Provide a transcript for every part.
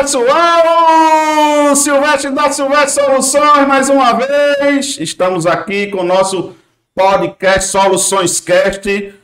pessoal! Silvestre da Silvestre Soluções, mais uma vez. Estamos aqui com o nosso podcast Soluções Cast.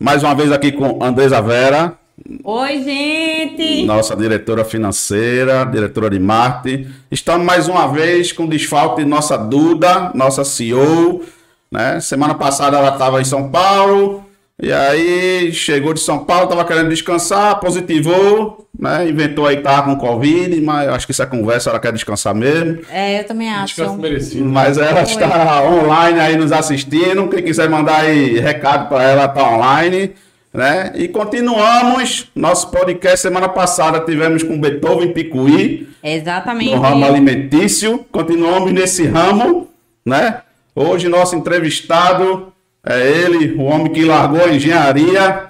Mais uma vez aqui com Andresa Vera. Oi, gente! Nossa diretora financeira, diretora de marketing. Estamos mais uma vez com desfalque de nossa Duda, nossa CEO. Né? Semana passada ela estava em São Paulo. E aí chegou de São Paulo, estava querendo descansar, positivou, né? Inventou aí que tava com Covid, mas acho que essa conversa ela quer descansar mesmo. É, eu também acho. Descanso merecido. Mas ela Foi. está online aí nos assistindo. Quem quiser mandar aí recado para ela, tá online. Né? E continuamos nosso podcast. Semana passada tivemos com Beethoven Picuí, Exatamente. no ramo alimentício. Continuamos nesse ramo, né? Hoje nosso entrevistado é ele, o homem que largou a engenharia,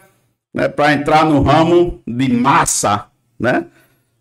né, para entrar no ramo de massa, né?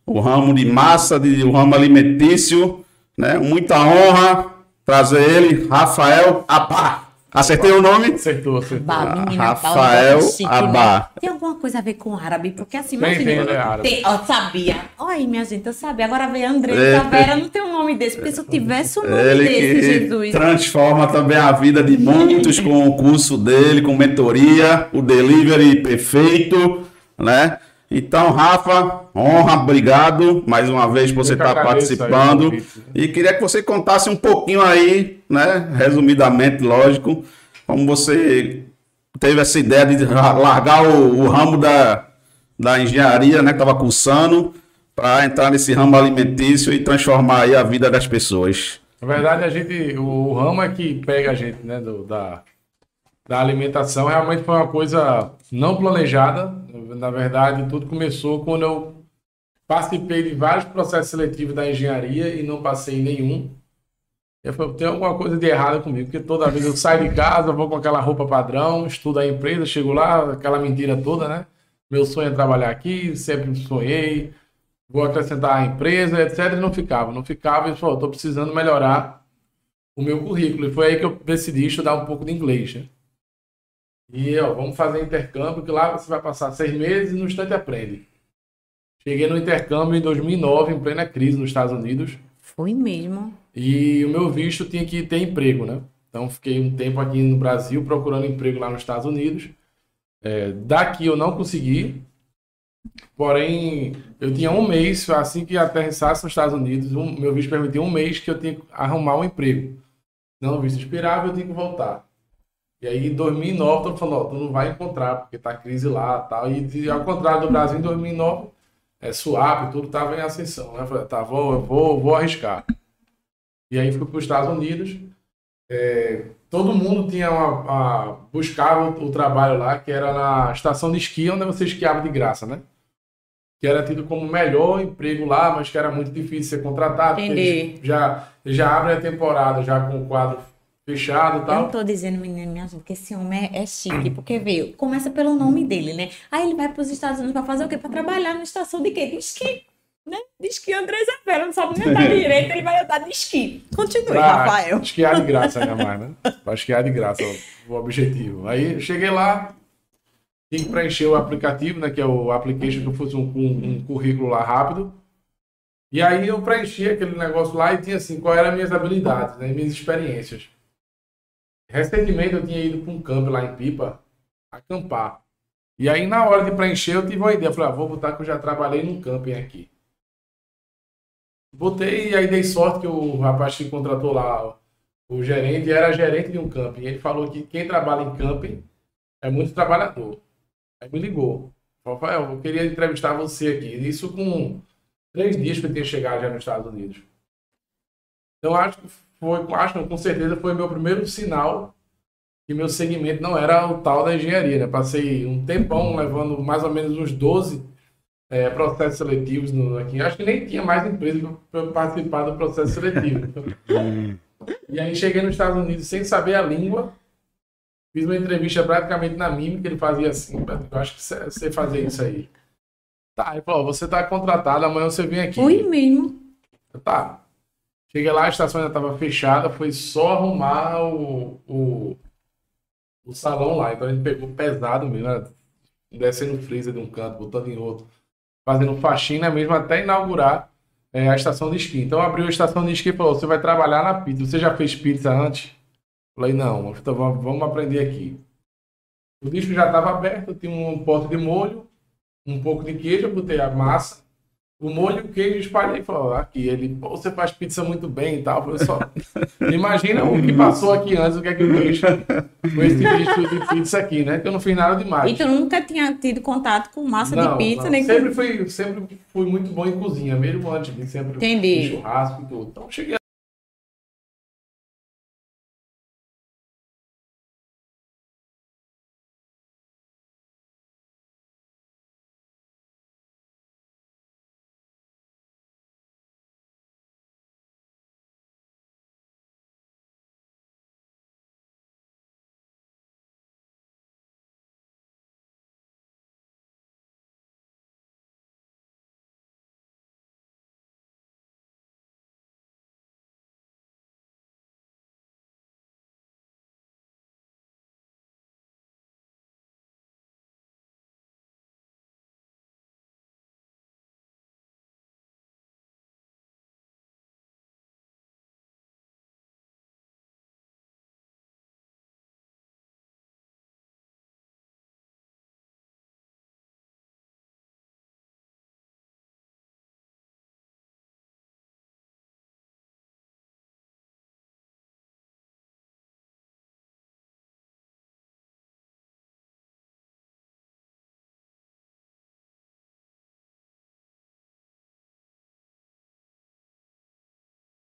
O ramo de massa, de, o ramo alimentício, né? Muita honra trazer ele, Rafael Abá. Acertei o nome? Acertou, acertou. Bah, menina, Rafael Paula, chique, Abá. né? Tem alguma coisa a ver com árabe? Porque assim, Tem, imagina. tem, é árabe. Tem, ó, sabia. Olha aí, minha gente, eu sabia. Agora veio Andressa É. Vera, não tem um nome desse. Porque se eu tivesse um nome Ele desse, que Jesus. transforma também a vida de muitos com o curso dele, com mentoria, o delivery perfeito, né? Então, Rafa, honra, obrigado mais uma vez por você estar o participando. E queria que você contasse um pouquinho aí, né? Resumidamente, lógico, como você teve essa ideia de largar o, o ramo da, da engenharia, né? Que estava cursando, para entrar nesse ramo alimentício e transformar aí a vida das pessoas. Na verdade, a gente, o, o ramo é que pega a gente, né, do- da, da alimentação. Realmente foi uma coisa não planejada. Na verdade, tudo começou quando eu participei de vários processos seletivos da engenharia e não passei nenhum. Eu falei, tem alguma coisa de errado comigo, porque toda vez eu saio de casa, vou com aquela roupa padrão, estudo a empresa, chego lá, aquela mentira toda, né? Meu sonho é trabalhar aqui, sempre sonhei, vou acrescentar a empresa, etc. E não ficava, não ficava. E falei, estou precisando melhorar o meu currículo. E foi aí que eu decidi estudar um pouco de inglês. Né? E ó, vamos fazer intercâmbio, que lá você vai passar seis meses e no instante aprende. Cheguei no intercâmbio em 2009, em plena crise nos Estados Unidos. Foi mesmo. E o meu visto tinha que ter emprego, né? Então fiquei um tempo aqui no Brasil procurando emprego lá nos Estados Unidos. É, daqui eu não consegui. Porém, eu tinha um mês, assim que aterrissasse nos Estados Unidos, um- meu visto permitia um mês que eu tinha que arrumar um emprego. Não, o visto expirava, eu tinha que voltar. E aí, em 2009, todo mundo falou, ó, tu não vai encontrar, porque tá crise lá tal. E ao contrário do Brasil, em 2009, é, swap, tudo tava em ascensão. Né? Eu falei, tá, vou, vou, vou arriscar. E aí fui para os Estados Unidos. É, todo mundo tinha uma, a- buscava o, o trabalho lá, que era na estação de esqui, onde você esquiava de graça, né? Que era tido como o melhor emprego lá, mas que era muito difícil ser contratado. Entendi. eles Já, já abrem a temporada já com o quadro fechado e Eu tal. não tô dizendo, menina, minha gente, que esse homem é, é chique, porque veio, começa pelo nome dele, né? Aí ele vai pros Estados Unidos pra fazer o quê? Pra trabalhar na estação de quê? De esqui, né? De esqui, Andrés Vera, não sabe nem andar direito, ele vai andar de esqui. Continue, Pra Rafael. esquiar de graça ainda mais, né? Pra esquiar de graça o, objetivo. Aí eu cheguei lá, tinha que preencher o aplicativo, né? Que é o application que eu fosse um, um, um currículo lá rápido. E aí eu preenchi aquele negócio lá e tinha assim, qual eram as minhas habilidades, né? Minhas experiências. Recentemente eu tinha ido para um campo lá em Pipa, acampar. E aí na hora de preencher eu tive uma ideia. Falei, ah, vou botar que eu já trabalhei num camping aqui. Botei e aí dei sorte que o rapaz que contratou lá, o gerente, era gerente de um camping. Ele falou que quem trabalha em camping é muito trabalhador. Aí me ligou. Rafael, eu queria entrevistar você aqui. Isso com três dias que eu tinha chegado já nos Estados Unidos. Então acho que foi, acho não, com certeza foi meu primeiro sinal que meu segmento não era o tal da engenharia, né? Passei um tempão levando mais ou menos uns 12 é, processos seletivos no, aqui. Acho que nem tinha mais empresa para participar do processo seletivo. e aí cheguei nos Estados Unidos sem saber a língua. Fiz uma entrevista praticamente na mímica, ele fazia assim, eu acho que você fazia isso aí. Tá, ele falou, você tá contratado, amanhã você vem aqui. Foi mesmo. Tá. Cheguei lá, a estação ainda estava fechada, foi só arrumar o, o, o salão lá. Então a gente pegou pesado mesmo, né? descendo freezer de um canto, botando em outro. fazendo faxina mesmo até inaugurar é, a estação de esqui. Então abriu a estação de esqui e falou: você vai trabalhar na pizza. Você já fez pizza antes? Falei, não, então vamos aprender aqui. O disco já estava aberto, tinha um pote de molho, um pouco de queijo, botei a massa, o molho, o queijo, espalhei e falou, aqui, ele, você faz pizza muito bem e tal. Eu falei, só, imagina o que passou aqui antes, o que é que eu fiz com esse tipo de pizza aqui, né? Que eu não fiz nada demais. E tu nunca tinha tido contato com massa Não, de pizza, não. nem sempre com... fui, sempre fui muito bom em cozinha, mesmo antes de sempre Entendi. churrasco e tudo. Então cheguei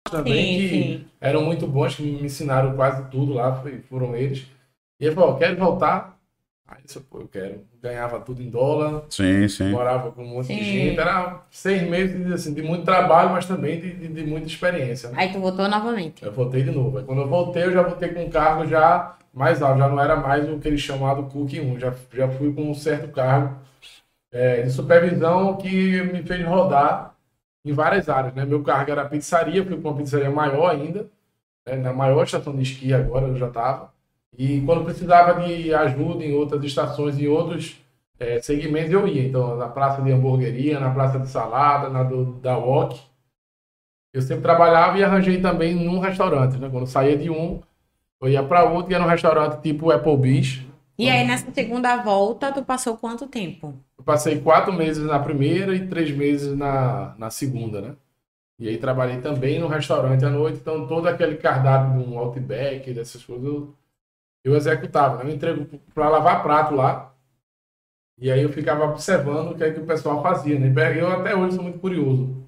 também Sim, que sim. eram muito bons, que me ensinaram quase tudo lá, foi- foram eles. E ele falou, quer voltar? Aí eu pô, eu quero. Ganhava tudo em dólar, Sim, sim. morava com um monte de Sim. gente. Era seis meses assim, de muito trabalho, mas também de, de- de muita experiência. né? Aí tu voltou novamente. Eu voltei de novo. Aí quando eu voltei, eu já voltei com um cargo já mais alto, já não era mais o que eles chamam do Cook 1, já, já fui com um certo cargo é, de supervisão que me fez rodar em várias áreas. Né? Meu cargo era pizzaria, fui para uma pizzaria maior ainda, né? na maior estação de esqui agora eu já estava. E quando precisava de ajuda em outras estações, em outros é, segmentos, eu ia. Então, na praça de hamburgueria, na praça de salada, na do, da Wok. Eu sempre trabalhava e arranjei também num restaurante. Né? Quando saía de um, eu ia para outro, que era um restaurante tipo Applebee's. E aí, nessa segunda volta, tu passou quanto tempo? Eu passei quatro meses na primeira e três meses na, na segunda, né? E aí trabalhei também no restaurante à noite, então todo aquele cardápio de um Outback, dessas coisas, eu, eu executava. Né? Eu entrego para lavar prato lá, e aí eu ficava observando o que é que o pessoal fazia. Né? Eu até hoje sou muito curioso.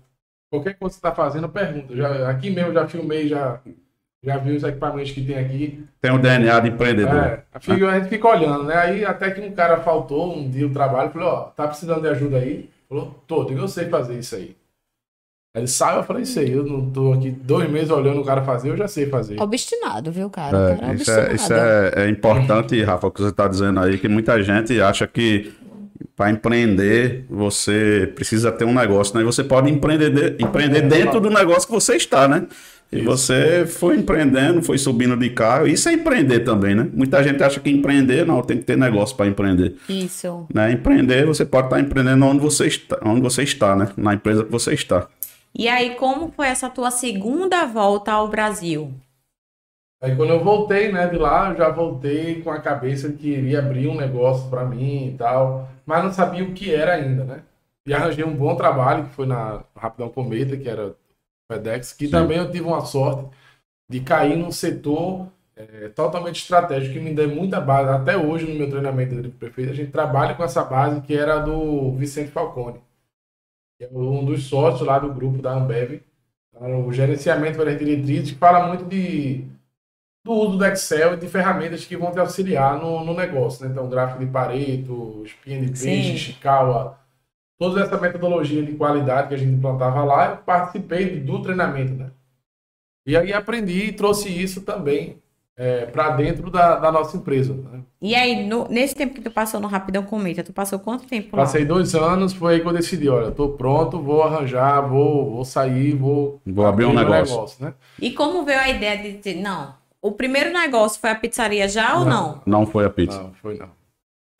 Qualquer coisa que você está fazendo, eu pergunto. Já, aqui mesmo já filmei, já, já vi os equipamentos que tem aqui. Tem o DNA de empreendedor. É, a a gente fica olhando, né? Aí até que um cara faltou um dia o trabalho, falou, ó, tá precisando de ajuda aí? Falou, tô, digo, eu sei fazer isso aí. Aí ele saiu, eu falei, sei, eu não tô aqui dois meses olhando o cara fazer, eu já sei fazer. Obstinado, viu, cara? O cara É, isso é, isso é, é importante, Rafa, o que você está dizendo aí, que muita gente acha que para empreender você precisa ter um negócio, né? E você pode empreender, de- empreender dentro do negócio que você está, né? E Isso. você foi empreendendo, foi subindo de carro. Isso é empreender também, né? Muita gente acha que empreender, não, tem que ter negócio para empreender. Isso. Né? Empreender, você pode estar empreendendo onde você está, onde você está, né? Na empresa que você está. E aí, como foi essa tua segunda volta ao Brasil? Aí quando eu voltei, né, de lá, eu já voltei com a cabeça de que iria abrir um negócio para mim e tal, mas não sabia o que era ainda, né? E arranjei um bom trabalho, que foi na Rapidão Cometa, que era FedEx, que Sim. também eu tive uma sorte de cair num setor é, totalmente estratégico, que me deu muita base. Até hoje, no meu treinamento de prefeito, a gente trabalha com essa base que era do Vicente Falcone, que é um dos sócios lá do grupo da Ambev, Era o gerenciamento pelas diretrizes, que fala muito de do uso do Excel e de ferramentas que vão te auxiliar no, no negócio, né? Então, gráfico de Pareto, espinha de peixe, Chikawa, toda essa metodologia de qualidade que a gente implantava lá, eu participei do treinamento, né? E aí aprendi e trouxe isso também para dentro da, da nossa empresa. Né? E aí, no- nesse tempo que tu passou no Rapidão Cometa, tu passou quanto tempo lá? Passei dois anos, foi aí que eu decidi, olha, tô pronto, vou arranjar, vou, vou sair, vou, Vou abrir um meu negócio. né? E como veio a ideia de dizer, não, o primeiro negócio foi a pizzaria já ou Não. não? Não foi a pizza. Não, foi não.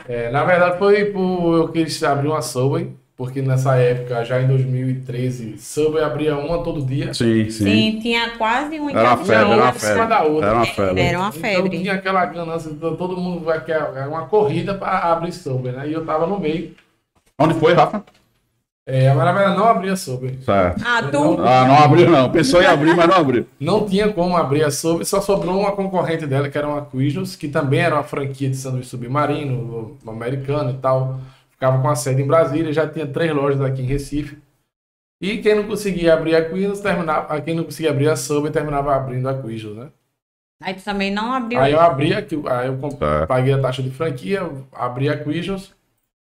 É, na verdade foi por eu quis abrir uma Subway, porque nessa época, já em 2013, Subway abria uma todo dia. Sim, sim. Sim, tinha quase um Era uma encaminhamento. febre, era uma em febre. da outra. Era uma febre. Era uma Então febre. tinha aquela ganância, então todo mundo vai querer é uma corrida para abrir Subway, né? E eu tava no meio. Onde foi, Rafa? É, na verdade não abria Subway. Certo. Ah, tu. Ah, não abriu não. Pensou em abrir, mas não abriu. Não tinha como abrir a Subway, só sobrou uma concorrente dela, que era uma Quiznos, que também era uma franquia de sanduíche submarino, americano e tal. Ficava com a sede em Brasília, já tinha três lojas aqui em Recife. E quem não conseguia abrir a Quiznos, terminava, quem não conseguia abrir a Subway, terminava abrindo a Quiznos, né? Aí tu também não abriu. Aí eu abri, aqui, aí eu comp- Tá. paguei a taxa de franquia, abri a Quiznos,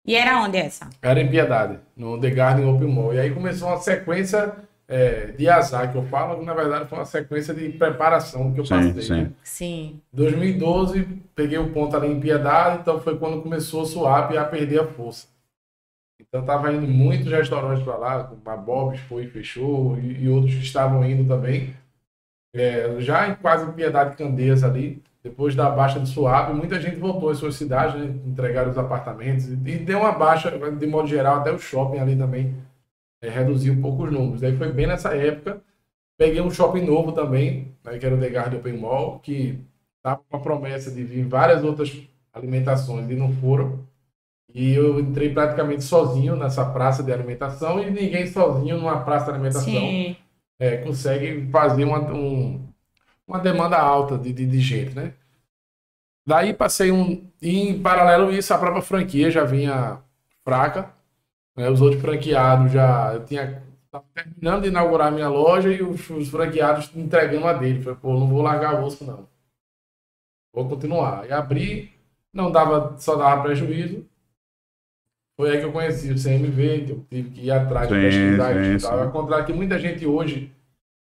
E era onde essa? era em Piedade, no The Garden Open Mall. E aí começou uma sequência é, de azar, que eu falo, na verdade foi uma sequência de preparação que eu Sim, passei. sim. né? Sim. 2012, peguei o ponto ali em Piedade, então foi quando começou o swap a perder a força. Então tava indo muitos restaurantes para lá, como a Bob's foi e fechou, e, e outros que estavam indo também. É, já em quase Piedade e Candeias ali, depois da baixa do swap, muita gente voltou às suas cidades, né, entregaram os apartamentos, e, e deu uma baixa, de modo geral, até o shopping ali também é, reduziu um pouco os números. Aí foi bem nessa época, peguei um shopping novo também, né, que era o The Garden Open Mall, que estava com a promessa de vir várias outras alimentações e não foram. E eu entrei praticamente sozinho nessa praça de alimentação e ninguém sozinho numa praça de alimentação é, consegue fazer uma, um- uma demanda alta de, de, de gente, né? Daí passei um. E em paralelo a isso, a própria franquia já vinha fraca. Né? Os outros franqueados já. Eu tinha. Tava terminando de inaugurar a minha loja e os, os franqueados entregando a dele. Falei, pô, não vou largar o osso, não. Vou continuar. E abri, não dava, só dava prejuízo. Foi aí que eu conheci o CMV, que eu tive que ir atrás, Sim, pesquisar sim, e estudar. sim. Ao contrário que muita gente hoje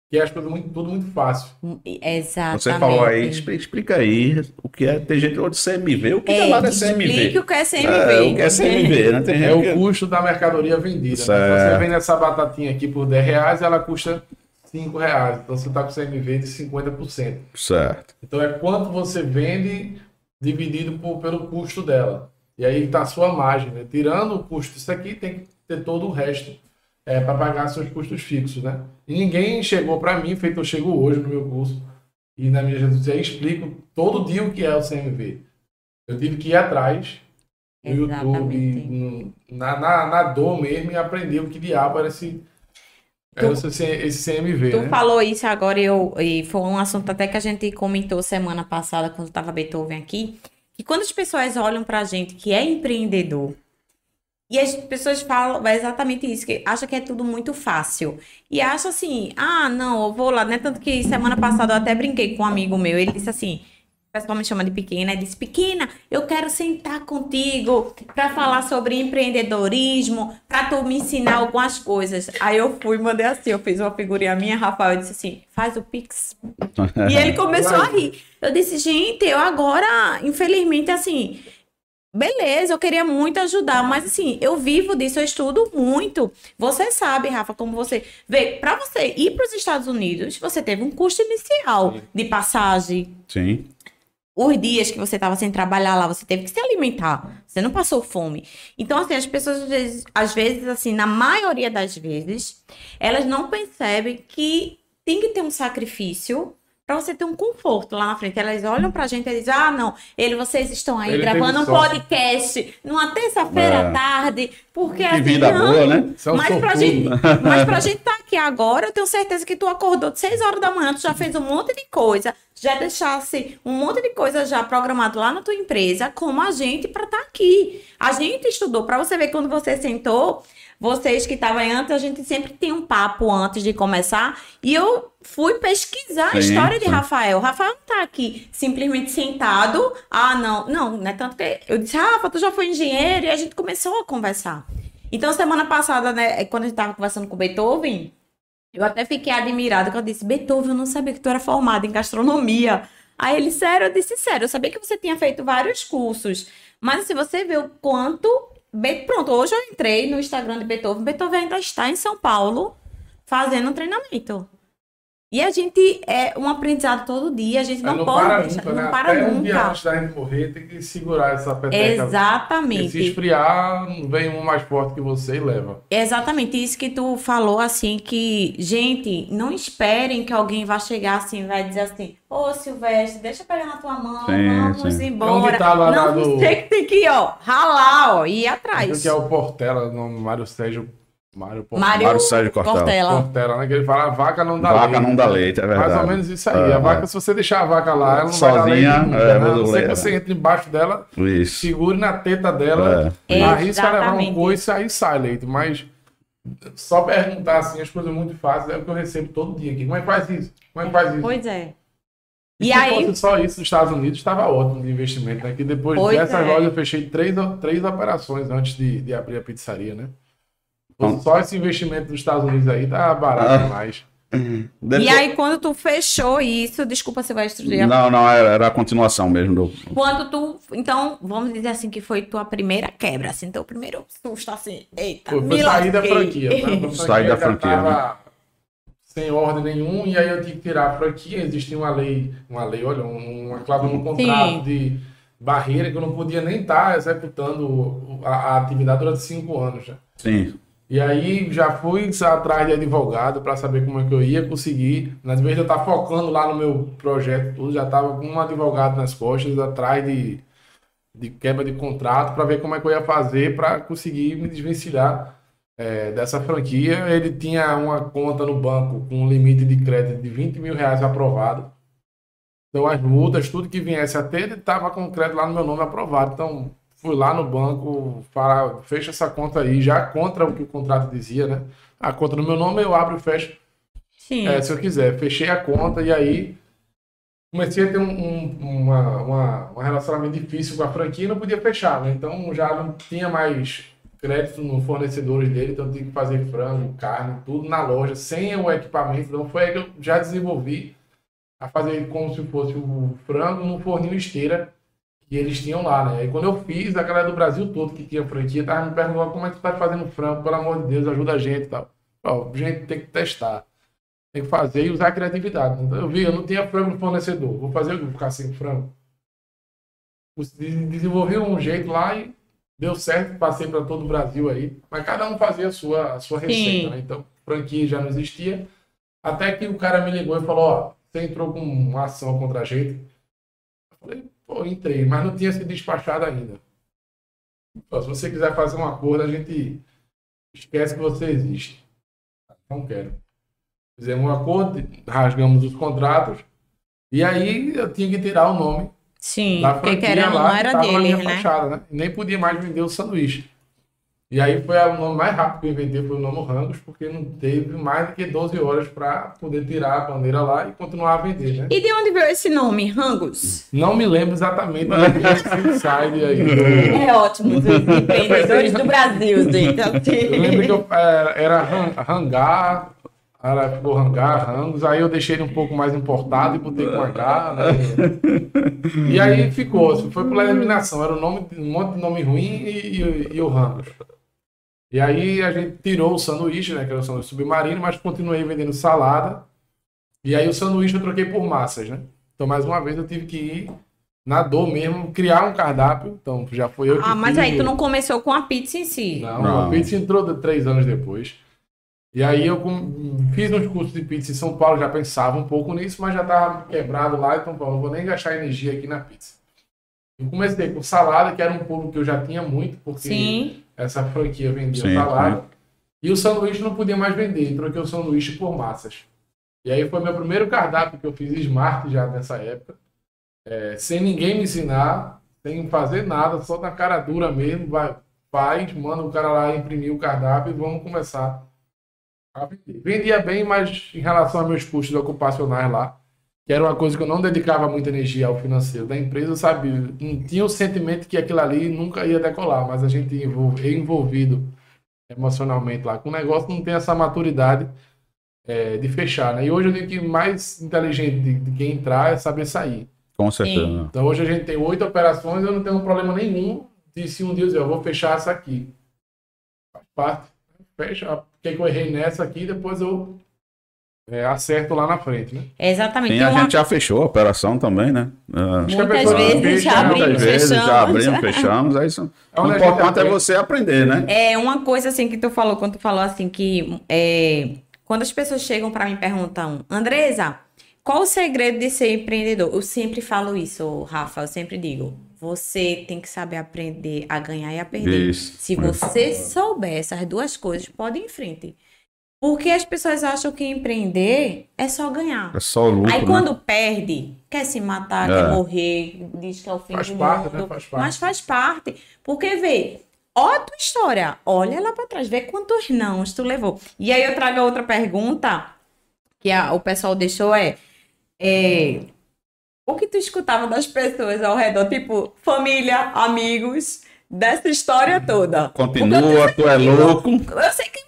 quer as coisas muito, tudo muito fácil. Exatamente. Você falou aí, expli- explica aí o que é. Tem gente de CMV. O que é, É, lá da CMV? o que é CMV. É, o que é CMV, né? Tem É o que... custo da mercadoria vendida. Né? Você vende essa batatinha aqui por 10 reais, ela custa 5 reais. Então você está com CMV de 50%. Certo. Então é quanto você vende dividido por- pelo custo dela. E aí está a sua margem. Né? Tirando o custo disso aqui, tem que ter todo o resto é, para pagar seus custos fixos. Né? E ninguém chegou para mim, feito eu chego hoje no meu curso e na minha redes sociais, explico todo dia o que é o CMV. Eu tive que ir atrás no YouTube, Exatamente. no- na, na, na dor mesmo, e aprender o que diabo era esse, era esse, esse CMV. Tu né? falou isso agora, eu, e foi um assunto até que a gente comentou semana passada, quando estava Beethoven aqui, que quando as pessoas olham pra gente que é empreendedor, e as pessoas falam é exatamente isso, que acha que é tudo muito fácil. E acha assim, ah, não, eu vou lá, né? Tanto que semana passada eu até brinquei com um amigo meu, ele disse assim, o pessoal me chama de pequena, ele disse, pequena, eu quero sentar contigo para falar sobre empreendedorismo, para tu me ensinar algumas coisas. Aí eu fui, mandei assim, eu fiz uma figurinha minha, Rafael disse assim, faz o Pix. E ele começou a rir. Eu disse, gente, eu agora, infelizmente, assim, beleza, eu queria muito ajudar, mas assim, eu vivo disso, eu estudo muito. Você sabe, Rafa, como você vê, para você ir para os Estados Unidos, você teve um custo inicial de passagem, Sim. os dias que você estava sem trabalhar lá, você teve que se alimentar. Você não passou fome. Então, assim, as pessoas, às vezes, às vezes, assim, na maioria das vezes, elas não percebem que tem que ter um sacrifício para você ter um conforto lá na frente. Elas olham pra gente e dizem, ah, não, ele, vocês estão aí Ele gravando um podcast numa terça-feira É. à tarde, porque Que assim, vida não, boa, né? É um mas pra, sortudo. gente, mas pra gente estar aqui agora, eu tenho certeza que tu acordou de 6 horas da manhã, tu já fez um monte de coisa, já deixasse um monte de coisa já programado lá na tua empresa, como a gente pra estar aqui. A gente estudou, pra você ver quando você sentou, vocês que estavam antes, a gente sempre tem um papo antes de começar, e eu fui pesquisar a Sim, história de sim. Rafael. Rafael não tá aqui simplesmente sentado, ah, não, não, não é tanto que eu disse, Rafa, tu já foi engenheiro, e a gente começou a conversar. Então, semana passada, né, quando a gente tava conversando com o Beethoven, eu até fiquei admirada, que eu disse, Beethoven, eu não sabia que tu era formado em gastronomia. Aí ele, sério, eu disse, sério, eu sabia que você tinha feito vários cursos, mas se você vê o quanto... Be- Pronto, hoje eu entrei no Instagram de Beethoven, Beethoven ainda está em São Paulo fazendo um treinamento. E a gente é um aprendizado todo dia, a gente não, não pode para deixar, nunca, não né? para Até um dia nunca. antes da gente morrer, tem que segurar essa peteca. Porque se Exatamente. esfriar, vem um mais forte que você e leva. Exatamente isso que tu falou, assim, que, gente, não esperem que alguém vá chegar assim, vai dizer assim, ô Silvestre, deixa eu pegar na tua mão, Sim, vamos sim. embora. Lá não, do- você que tem que ir, ó, ralar, ó, e ir atrás. Que é o Portela, no Mário Sérgio. Mário. Mário, Mário Sérgio Cortella. Portela, né? Que ele fala, a vaca não dá Vaca leite. não dá leite, é verdade. Mais ou menos isso aí. É, a vaca, é. se você deixar a vaca lá, ela não Sozinha, vai dar leite nunca, é, né? não ser ler, que né? você entre embaixo dela, Isso. segure na teta dela, É. arrisca levar um coice e aí sai leite. Mas só perguntar assim, as coisas muito fáceis é o que eu recebo todo dia aqui. Como é que faz isso? Como é que faz isso? Pois é. E E se aí, fosse só isso nos Estados Unidos, estava ótimo de investimento, né? Que depois Pois dessas é. lojas eu fechei três, três operações antes de, de abrir a pizzaria, né? Bom. Só esse investimento nos Estados Unidos aí tá barato Ah. demais. Depois- e aí quando tu fechou isso, desculpa, Silvestre, eu ia Não, não, era, era a continuação mesmo do. Quando tu. Então, vamos dizer assim que foi tua primeira quebra, assim, teu primeiro susto, assim. Eita, Foi, foi sair da franquia. Tá? Franquia Sair da franquia, né? Sem ordem nenhum, e aí eu tinha que tirar a franquia. Existia uma lei, uma lei, olha, um- uma cláusula no contrato Sim. de barreira que eu não podia nem estar executando o- a, a atividade durante cinco anos. Já. Sim. E aí já fui atrás de advogado para saber como é que eu ia conseguir. Nas vezes eu estava focando lá no meu projeto, tudo, já estava com um advogado nas costas, atrás de, de quebra de contrato, para ver como é que eu ia fazer para conseguir me desvencilhar é, dessa franquia. Ele tinha uma conta no banco com um limite de crédito de 20 mil reais aprovado. Então as multas, tudo que viesse até, ele estava com crédito lá no meu nome aprovado. Então fui lá no banco, falar, fecha essa conta aí, já contra o que o contrato dizia, né? A conta no meu nome eu abro e fecho Sim. é, se eu quiser. Fechei a conta e aí comecei a ter um, um, uma, uma, um relacionamento difícil com a franquia e não podia fechar, né? Então já não tinha mais crédito nos fornecedores dele, então eu tinha que fazer frango, carne, tudo na loja, sem o equipamento. Então foi aí que eu já desenvolvi a fazer como se fosse o frango no forninho esteira que eles tinham lá, né? E quando eu fiz, a galera do Brasil todo que tinha franquia tava me perguntando como é que tu tá fazendo frango, pelo amor de Deus, ajuda a gente e tal. Ó, gente, tem que testar. Tem que fazer e usar a criatividade. Então, eu vi, eu não tinha frango no fornecedor. Vou fazer o que? Vou ficar sem frango. Des- Desenvolvi um jeito lá e deu certo. Passei para todo o Brasil aí. Mas cada um fazia a sua, a sua receita, né? Então, franquia já não existia. Até que o cara me ligou e falou: Ó, você entrou com uma ação contra a gente. Eu falei: Pô, entrei, mas não tinha sido despachado ainda. Pô, se você quiser fazer um acordo, a gente esquece que você existe. Não quero. Fizemos um acordo, rasgamos os contratos. E aí eu tinha que tirar o nome Sim, porque querendo lá não era dele, né? fachada, né? Nem podia mais vender o sanduíche. E aí foi o nome mais rápido que eu inventei, foi o nome Rangos, porque não teve mais do que 12 horas para poder tirar a bandeira lá e continuar a vender, né? E de onde veio esse nome, Rangos? Não me lembro exatamente, mas esse sai aí. do- É ótimo, os empreendedores do Brasil, gente. Eu lembro que eu, é, era ran- hangar, era, ficou hangar, rangos, aí eu deixei ele um pouco mais importado e botei com H, né? E aí ficou, foi pela eliminação, era um, nome, um monte de nome ruim e, e- e o rangos. E aí a gente tirou o sanduíche, né, que era o sanduíche submarino, mas continuei vendendo salada. E aí o sanduíche eu troquei por massas, né? Então mais uma vez eu tive que ir na dor mesmo, criar um cardápio, então já foi eu que Ah, mas fiz aí o- tu não começou com a pizza em si. não, Não. a pizza entrou de- três anos depois. E aí eu com- fiz uns cursos de pizza em São Paulo, já pensava um pouco nisso, mas já estava quebrado lá, então pô, não vou nem gastar energia aqui na pizza. Eu comecei com salada, que era um público que eu já tinha muito, porque Sim. Essa franquia vendia Sim, salada. E o sanduíche não podia mais vender, troquei o sanduíche por massas. E aí foi meu primeiro cardápio que eu fiz smart já nessa época, é, sem ninguém me ensinar, sem fazer nada, só na cara dura mesmo, vai, faz, manda o cara lá imprimir o cardápio e vamos começar a vender. Vendia bem, mas em relação aos meus custos ocupacionais lá, que era uma coisa que eu não dedicava muita energia ao financeiro da empresa, sabe? Não tinha o sentimento que aquilo ali nunca ia decolar, mas a gente envol- é envolvido emocionalmente lá com o negócio, não tem essa maturidade é, de fechar, né? E hoje eu digo que mais inteligente de, de quem entrar é saber sair. Com certeza. Sim. Então hoje a gente tem oito operações, eu não tenho problema nenhum de se um dia eu dizer, eu vou fechar essa aqui. Faz parte. Fecha. O que, que eu errei nessa aqui, depois eu é, acerto lá na frente, né? Exatamente. Sim, Tem a uma- gente já fechou a operação também, né? Ah, Acho que a Muitas pessoa vezes já né? abrimos, Muitas vezes já fechamos. abrimos, fechamos. É isso. É o importante é você aprender, né? É uma coisa assim que tu falou, quando tu falou assim que é, quando as pessoas chegam para mim e perguntam, Andresa, qual o segredo de ser empreendedor? Eu sempre falo isso, Rafa, eu sempre digo, você tem que saber aprender a ganhar e a perder. Isso. Se você souber essas duas coisas, pode ir em frente. Porque as pessoas acham que empreender é só ganhar. É só lucro, Aí né? quando perde, quer se matar, É. quer morrer, diz que é o fim Faz do parte, mundo. né? Faz parte. Mas faz parte. Porque vê, ó a tua história, olha lá pra trás, vê quantos nãos tu levou. E aí eu trago outra pergunta que a- o pessoal deixou é, é, o que tu escutava das pessoas ao redor, tipo, família, amigos, dessa história toda. Continua, tu é louco. eu sei que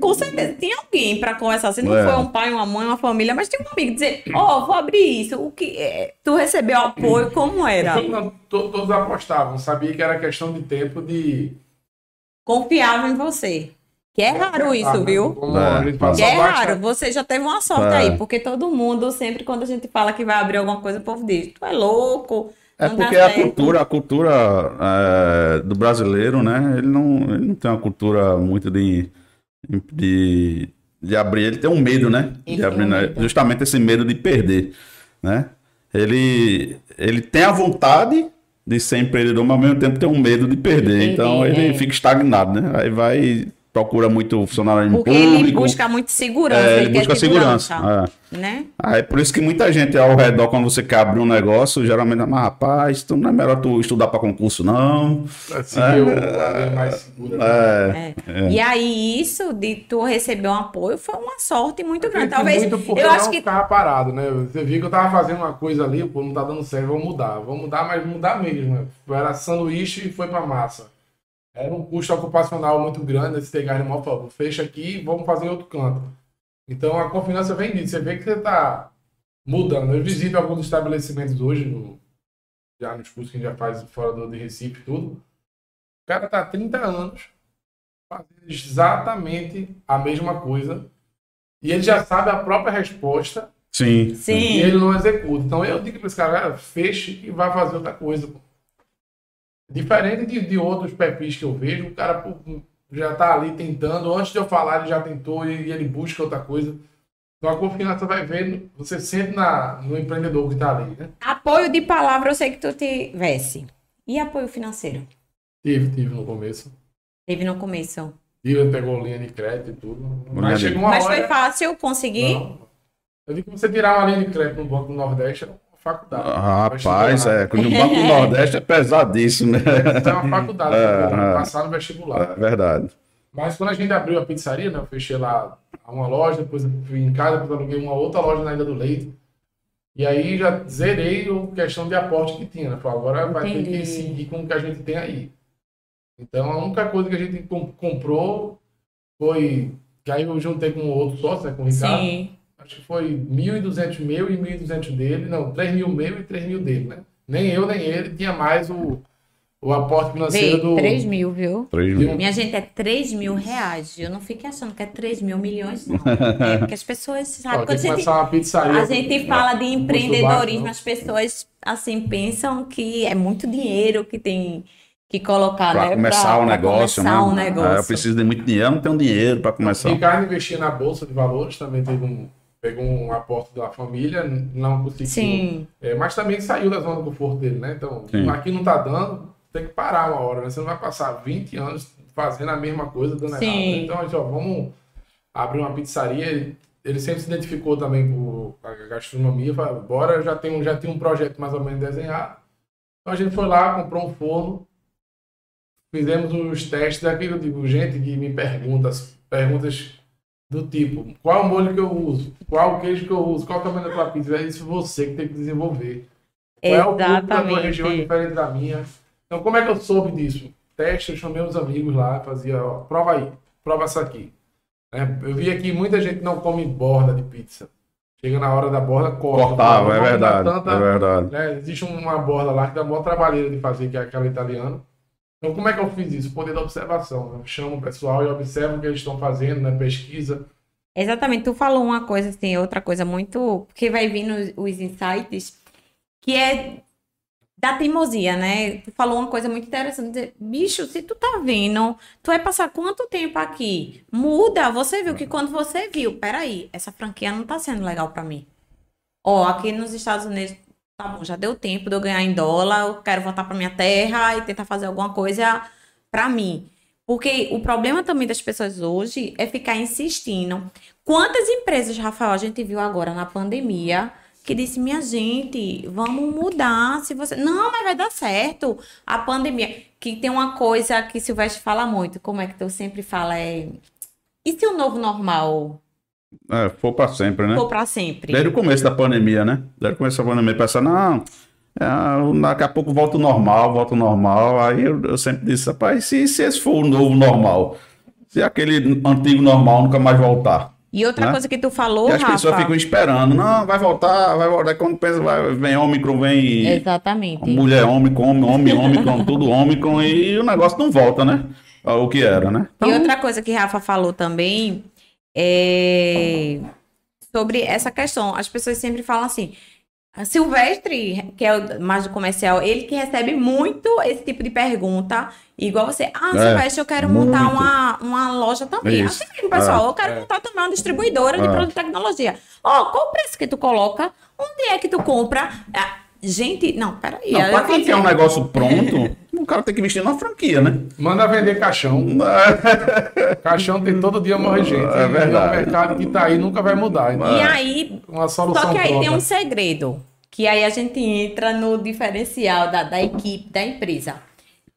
com certeza, tem alguém pra conversar. Se não É. foi um pai, uma mãe, uma família, mas tem um amigo dizer, ó, vou abrir isso. O que é? Tu recebeu apoio, como era? Não, todos apostavam, sabia que era questão de tempo de. Confiava em você. Que é raro isso, viu? Como É, a Que é raro. Você já teve uma sorte É. aí, porque todo mundo, sempre quando a gente fala que vai abrir alguma coisa, o povo diz, tu é louco. É porque a certo." cultura, a cultura é, do brasileiro, né? Ele não, ele não tem uma cultura muito de, de, de abrir. Ele tem um medo, né? Ele de abrir, né? medo. Justamente esse medo de perder, né? Ele, ele tem a vontade de ser empreendedor, mas ao mesmo tempo tem um medo de perder. perder, então ele é. fica estagnado, né? Aí vai procura muito funcionário Porque público. ele busca muito segurança. é, ele quer busca segurança. é. Né? Aí por isso que muita gente ao redor, quando você quer abrir um negócio, geralmente, mas rapaz, então não é melhor tu estudar para concurso, não. Assim, eu, eu mais segura. né? É, É. E aí, isso de tu receber um apoio foi uma sorte muito Eu grande. Talvez. muito porque Eu não acho que. ficava parado, né? Você viu que eu tava fazendo uma coisa ali, pô, não tá dando certo, vou mudar. Vou mudar, mas mudar mesmo. né? Era sanduíche e foi pra massa. Era um custo ocupacional muito grande, esse pegar de mal falou, fecha aqui e vamos fazer em outro canto. Então a confiança vem disso. Você vê que você tá mudando. Eu visito alguns estabelecimentos hoje, no- já nos cursos que a gente já faz fora do de Recife e tudo. O cara tá há 30 anos fazendo exatamente a mesma coisa. E ele já sabe a própria resposta sim. e Sim. ele não executa. Então eu digo para esse cara, cara, feche e vai fazer outra coisa. pô. Diferente de, de outros perfis que eu vejo, o cara já tá ali tentando, antes de eu falar, ele já tentou e ele busca outra coisa. Então a confiança vai ver, você sente na, no empreendedor que tá ali, né? Apoio de palavra, eu sei que tu tivesse. E apoio financeiro? Tive, tive no começo. Teve no começo. Tive, pegou linha de crédito e tudo. Mas de- chegou uma Mas hora... foi fácil conseguir? Não. Eu digo que você tirar uma linha de crédito no Banco do Nordeste faculdade. Rapaz, Vestibular. é, no Banco do Nordeste é pesadíssimo, né? É uma faculdade, É, você é. passar no vestibular. É verdade. Mas quando a gente abriu a pizzaria, né, eu fechei lá uma loja, depois fui em casa, depois aluguei uma outra loja na Ilha do Leite. E aí já zerei a questão de aporte que tinha, né? Falei, agora vai ter Entendi. que seguir com o que a gente tem aí. Então a única coisa que a gente com- comprou foi. Que aí eu juntei com outro sócio, né, com o Ricardo. Sim. Acho que foi 1.200 meu e 1.200 dele. Não, 3 mil meu e 3 mil dele, né? Nem eu, nem ele tinha mais o, o aporte financeiro Vê, do. 3 mil, viu? 3 de mil. Minha gente, é 3 mil reais. Eu não fique achando que é 3 mil milhões, não. É porque as pessoas Ó, tem Quando a gente, uma pizzaria. a gente fala de empreendedorismo, não. as pessoas assim pensam que é muito dinheiro que tem que colocar, Para né? começar pra- o pra negócio, começar né? um negócio. É, eu preciso de muito dinheiro, não tenho dinheiro para começar. Ricardo investia na Bolsa de Valores, também teve um, pegou um aporte da família, não conseguiu. Sim. É, mas também saiu da zona de conforto dele, né? Então, Sim. aqui não tá dando, tem que parar uma hora, né? Você não vai passar 20 anos fazendo a mesma coisa, dando errado. Sim. né? Então, a gente, ó, vamos abrir uma pizzaria. Ele, ele sempre se identificou também com a gastronomia. Falou, bora, eu já tenho, já tenho um projeto mais ou menos desenhado. Então, a gente foi lá, comprou um forno, fizemos os testes daqui. Eu digo, gente que me pergunta, as perguntas do tipo, qual molho que eu uso? Qual queijo que eu uso? Qual o tamanho da tua pizza? É isso você que tem que desenvolver. Qual é o público da tua região Exatamente. diferente da minha? Então, como é que eu soube disso? Teste, eu chamei os amigos lá, fazia, ó, prova aí, prova essa aqui. Né? Eu vi aqui muita gente não come borda de pizza. Chega na hora da borda, corta. Cortava, é verdade. tanta- É verdade. né? Existe uma borda lá que dá maior trabalheira de fazer, que é aquela italiana. Então, como é que eu fiz isso? Poder da observação. Eu chamo o pessoal e observo o que eles estão fazendo, né? pesquisa. Exatamente, tu falou uma coisa assim, outra coisa muito. Porque vai vindo os, insights, que é da teimosia, né? Tu falou uma coisa muito interessante. Bicho, se tu tá vindo, tu vai passar quanto tempo aqui? Muda. Você viu que quando você viu, peraí, essa franquia não tá sendo legal pra mim. Ó, aqui nos Estados Unidos, tá bom, já deu tempo de eu ganhar em dólar, eu quero voltar pra minha terra e tentar fazer alguma coisa pra mim. Porque o problema também das pessoas hoje é ficar insistindo. Quantas empresas, Rafael, a gente viu agora na pandemia, que disse, minha gente, vamos mudar, se você... Não, mas vai dar certo. A pandemia, que tem uma coisa que Silvestre fala muito, como é que tu sempre fala, é... E se o novo normal É, for pra sempre, né? for pra sempre? Desde o começo da pandemia, né? Desde o começo da pandemia, pensando, não, é, daqui a pouco volta o normal, volta o normal. Aí eu, eu sempre disse, rapaz, se, se esse for o novo normal, se aquele antigo normal nunca mais voltar. E outra Né? coisa que tu falou, e as Rafa... pessoas ficam esperando, não, vai voltar, vai voltar. Quando pensa, vai, vem Ômicron, vem Exatamente. mulher Ômicron, homem, homem, Ômicron, tudo Ômicron, e o negócio não volta, né? O que era, né? E outra coisa que Rafa falou também é sobre essa questão. As pessoas sempre falam assim. a Silvestre, que é o mais do comercial, ele que recebe muito esse tipo de pergunta, igual você. Ah, É, Silvestre, eu quero montar muito. uma, uma loja também. Isso. Assim mesmo, pessoal, É. eu quero montar também uma distribuidora de É. produto de tecnologia. Ó, qual o preço que tu coloca? Onde é que tu compra? Ah, gente, não, peraí. Não, pra quem quer um negócio pronto, o cara tem que investir numa franquia, né? Manda vender caixão. Caixão tem todo dia morre gente. É E verdade. o mercado que tá aí nunca vai mudar. Então, E aí, uma solução Só que aí pronta. tem um segredo, que aí a gente entra no diferencial da, da equipe, da empresa.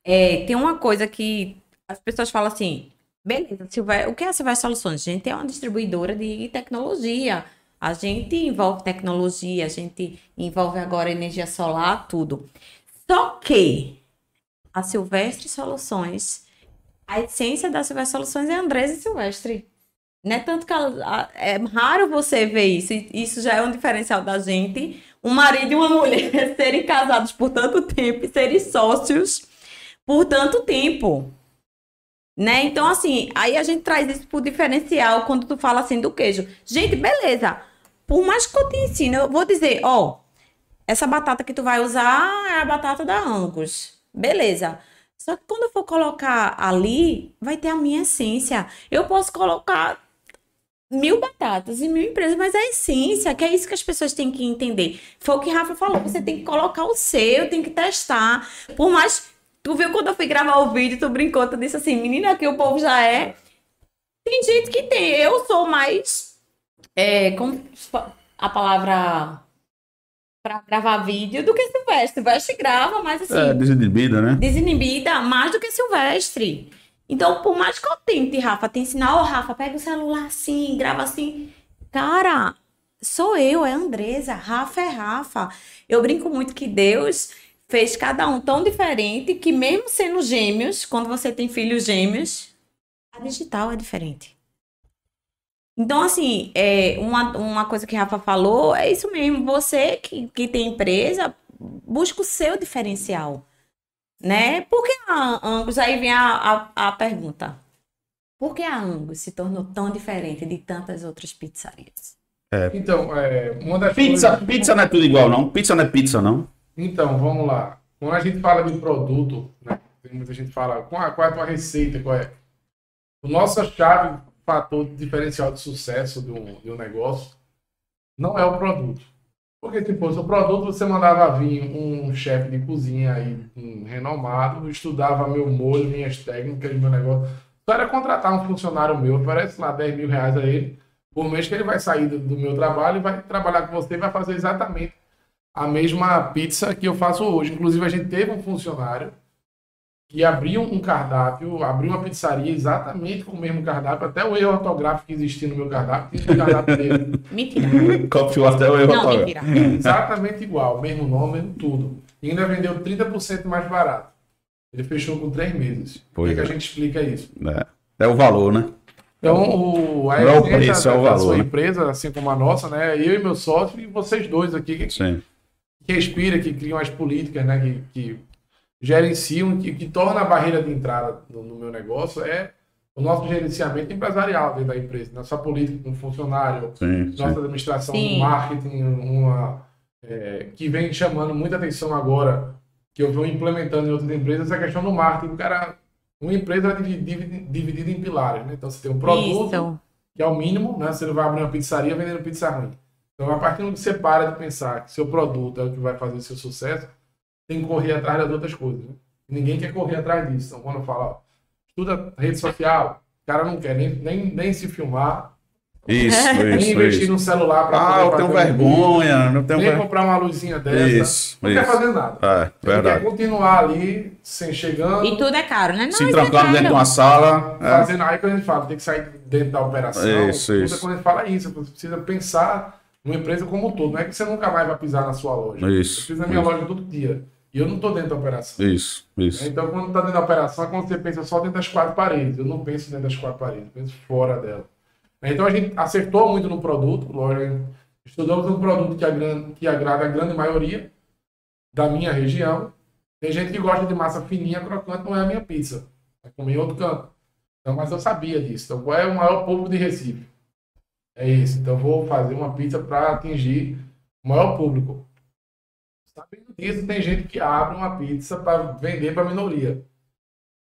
É, tem uma coisa que as pessoas falam assim, beleza, Silve- o que é a Silvestre Soluções? A gente é uma distribuidora de tecnologia, a gente envolve tecnologia, a gente envolve agora energia solar, tudo. Só que a Silvestre Soluções, a essência da Silvestre Soluções é Andresa e Silvestre. Não é tanto que ela- é raro você ver isso. Isso já é um diferencial da gente. Um marido e uma mulher serem casados por tanto tempo e serem sócios por tanto tempo. Né? Então, assim, aí a gente traz isso pro diferencial quando tu fala assim do queijo. Gente, beleza. Por mais que eu te ensine, eu vou dizer, ó, essa batata que tu vai usar é a batata da Angus. Beleza. Só que quando eu for colocar ali, vai ter a minha essência. Eu posso colocar mil batatas e mil empresas, mas a essência, que é isso que as pessoas têm que entender. Foi o que Rafa falou, você tem que colocar o seu, tem que testar. Por mais. Tu viu quando eu fui gravar o vídeo, tu brincou, tu disse assim, menina, que o povo já é. Tem gente que tem. Eu sou mais. É, como a palavra para gravar vídeo do que Silvestre. Silvestre grava, mas assim É, desinibida, né? desinibida mais do que Silvestre. Então, por mais que eu tente, Rafa, te ensinar, ô Rafa, pega o celular assim, grava assim. Cara, sou eu, é Andresa. Rafa é Rafa. Eu brinco muito que Deus fez cada um tão diferente que, mesmo sendo gêmeos, quando você tem filhos gêmeos, a digital é diferente. Então, assim, é, uma, uma coisa que Rafa falou é isso mesmo. Você que, que tem empresa, busca o seu diferencial né? Por que a Angus? Aí vem a, a, a pergunta. Por que a Angus se tornou tão diferente de tantas outras pizzarias? Então, é, uma das Pizza, coisas- pizza não é tudo igual, não. Pizza não é pizza, não. Então, vamos lá. Quando a gente fala de produto, né? Tem muita gente que fala, qual, qual é a tua receita? Qual é? O nosso chave, fator diferencial de sucesso de um, de um negócio, não é o produto. Porque, tipo, se o produto você mandava vir um chefe de cozinha aí, um renomado, estudava meu molho, minhas técnicas, meu negócio. Só era contratar um funcionário meu, oferece lá 10 mil reais a ele, por mês que ele vai sair do, do meu trabalho e vai trabalhar com você e vai fazer exatamente a mesma pizza que eu faço hoje. Inclusive, a gente teve um funcionário que abriu um cardápio, abriu uma pizzaria exatamente com o mesmo cardápio, até o erro ortográfico que existia no meu cardápio, tinha no cardápio dele. Mentira. Copiou até o erro. Não, tá? mentira. Exatamente igual, mesmo nome, mesmo tudo. E ainda vendeu 30% mais barato. Ele fechou com três meses. Como Pois é que a é. gente explica isso? É. É o valor, né? Então, o, a Não é o preço, é o da valor, sua né? empresa, assim como a nossa, né? Eu e meu sócio e vocês dois aqui, que, Sim. que respira, que criam as políticas, né? Que, que gerenciam, que, que torna a barreira de entrada no, no meu negócio é o nosso gerenciamento empresarial dentro da empresa, nossa política com funcionário, Sim, nossa sim. administração, Sim. marketing, uma, é, que vem chamando muita atenção agora, que eu venho implementando em outras empresas, essa questão do marketing. O cara, uma empresa é dividida, dividida em pilares, né? Então você tem um produto, Isso. que é o mínimo, né? Você não vai abrir uma pizzaria vendendo pizza ruim. Então, a partir do que você para de pensar que seu produto é o que vai fazer seu sucesso, tem que correr atrás das outras coisas. Né? Ninguém quer correr atrás disso. Então, quando eu falo, ó, estuda rede social, o cara não quer nem, nem, nem se filmar, Isso, nem isso, investir isso. no celular para Ah, eu tenho vergonha, não tenho nem vergonha. comprar uma luzinha dessa. Isso, não quer isso. fazer nada. É, Ele verdade. quer continuar ali, sem chegando, E tudo é caro, né? Não, Se trancando é dentro de uma sala. é. fazendo aí quando a gente fala, tem que sair dentro da operação. Isso, tudo é isso. Quando a gente fala isso, você precisa pensar numa empresa como um todo. Não é que você nunca mais vai pisar na sua loja. Isso, Eu fiz na minha isso. loja todo dia. E eu não estou dentro da operação. Isso, isso. Então, quando está dentro da operação, é quando você pensa só dentro das quatro paredes. Eu não penso dentro das quatro paredes, eu penso fora dela. Então, a gente acertou muito no produto. Lógico, estudamos um produto que, agra- que agrada a grande maioria da minha região. Tem gente que gosta de massa fininha, crocante, não é a minha pizza. Vai comer em outro canto. Então, mas eu sabia disso. Então, qual é o maior público de Recife? É esse. Então, vou fazer uma pizza para atingir o maior público. Sabendo disso, tem gente que abre uma pizza para vender para minoria.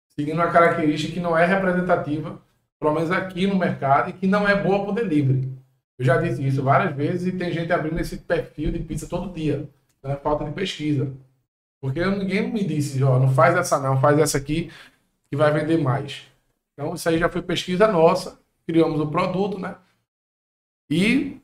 Seguindo uma característica que não é representativa, pelo menos aqui no mercado, e que não é boa para o delivery. Eu já disse isso várias vezes e tem gente abrindo esse perfil de pizza todo dia. Então é falta de pesquisa. Porque ninguém me disse, ó, não faz essa não, faz essa aqui que vai vender mais. Então isso aí já foi pesquisa nossa, criamos o produto, né? E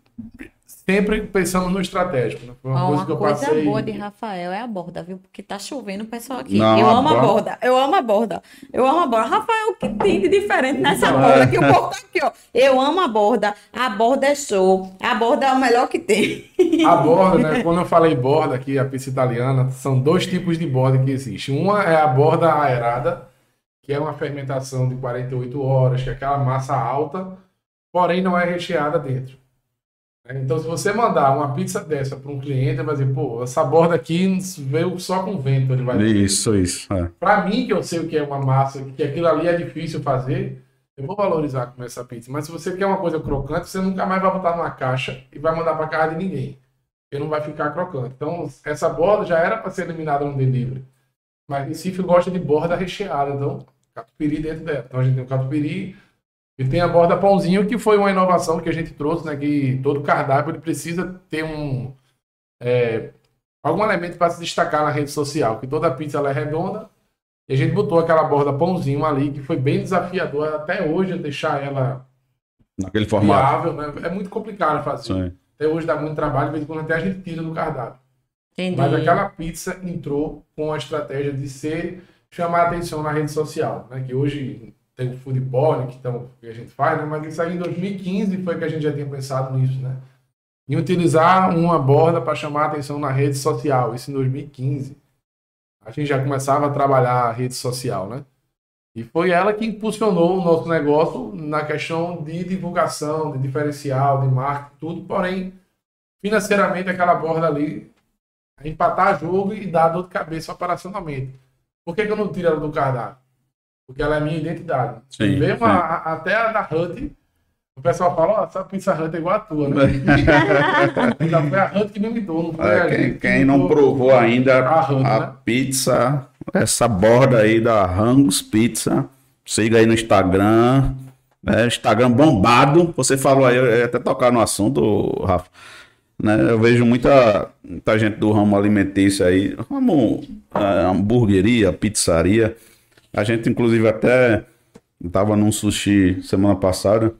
sempre pensamos no estratégico. Né? Foi uma Ó, coisa uma que eu coisa passei. boa de Rafael é a borda, viu? Porque tá chovendo o pessoal aqui. Não, eu a amo a borda- borda. Eu amo a borda. Eu amo a borda. Rafael, o que tem de diferente nessa Então, borda? é. Que o povo tá aqui, ó. Eu amo a borda. A borda é show. A borda é o melhor que tem. A borda, né? Quando eu falei borda aqui, a pizza italiana, são dois tipos de borda que existe. Uma é a borda aerada, que é uma fermentação de 48 horas, que é aquela massa alta, porém não é recheada dentro. Então, se você mandar uma pizza dessa para um cliente, ele vai dizer, pô, essa borda aqui veio só com vento. Ele vai dizer. Isso, isso. É. Para mim, que eu sei o que é uma massa, que aquilo ali é difícil fazer, eu vou valorizar comer essa pizza. Mas se você quer uma coisa crocante, você nunca mais vai botar numa caixa e vai mandar para casa de ninguém. Porque não vai ficar crocante. Então, essa borda já era para ser eliminada no delivery. Mas Recife gosta de borda recheada, então, catupiry dentro dela. Então, a gente tem o catupiry e tem a borda pãozinho, que foi uma inovação que a gente trouxe, né? Que todo cardápio ele precisa ter um. é, algum elemento para se destacar na rede social, que toda pizza ela é redonda, e a gente botou aquela borda pãozinho ali, que foi bem desafiador até hoje deixar ela Naquele formato. viável, né? É muito complicado fazer. Sim. Até hoje dá muito trabalho, de vez em quando até a gente tira do cardápio. Entendi. Mas aquela pizza entrou com a estratégia de ser chamar a atenção na rede social, né? Que hoje tem o food que, então, que a gente faz, né? Mas isso aí em 2015 foi que a gente já tinha pensado nisso, né? Em utilizar uma borda para chamar a atenção na rede social, isso em 2015. A gente já começava a trabalhar a rede social, né? E foi ela que impulsionou o nosso negócio na questão de divulgação, de diferencial, de marketing, tudo. Porém, financeiramente, aquela borda ali, empatar jogo e dar dor de cabeça operacionalmente. Por que, que eu não tiro ela do cardápio? Porque ela é minha identidade. Sim, Mesmo sim. a- até a da Hut, o pessoal fala, ó, essa pizza Hut é igual a tua, né? Ainda foi a Hut que me imitou, não É, quem, que quem não provou ainda A Rango, a né? pizza, essa borda aí da Rangos Pizza, siga aí no Instagram. né? Instagram bombado. Você falou aí, eu ia até tocar no assunto, Rafa. Né? Eu vejo muita, muita gente do ramo alimentício aí, ramo ah, hamburgueria, pizzaria. A gente, inclusive, até estava num sushi semana passada.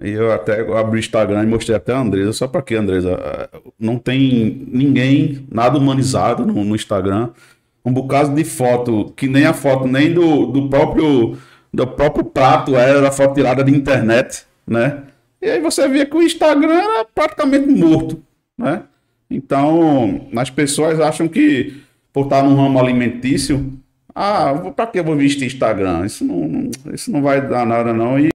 E eu até abri o Instagram e mostrei até a Andresa. Só para quê, Andresa? Ah, Não tem ninguém, nada humanizado no, no Instagram. Um bocado de foto, que nem a foto nem do, do próprio do próprio prato era, era foto tirada de internet, né? E aí você via que o Instagram era praticamente morto, né? Então, as pessoas acham que por estar no ramo alimentício, ah, pra que eu vou vestir Instagram? Isso não, não- isso não vai dar nada não. E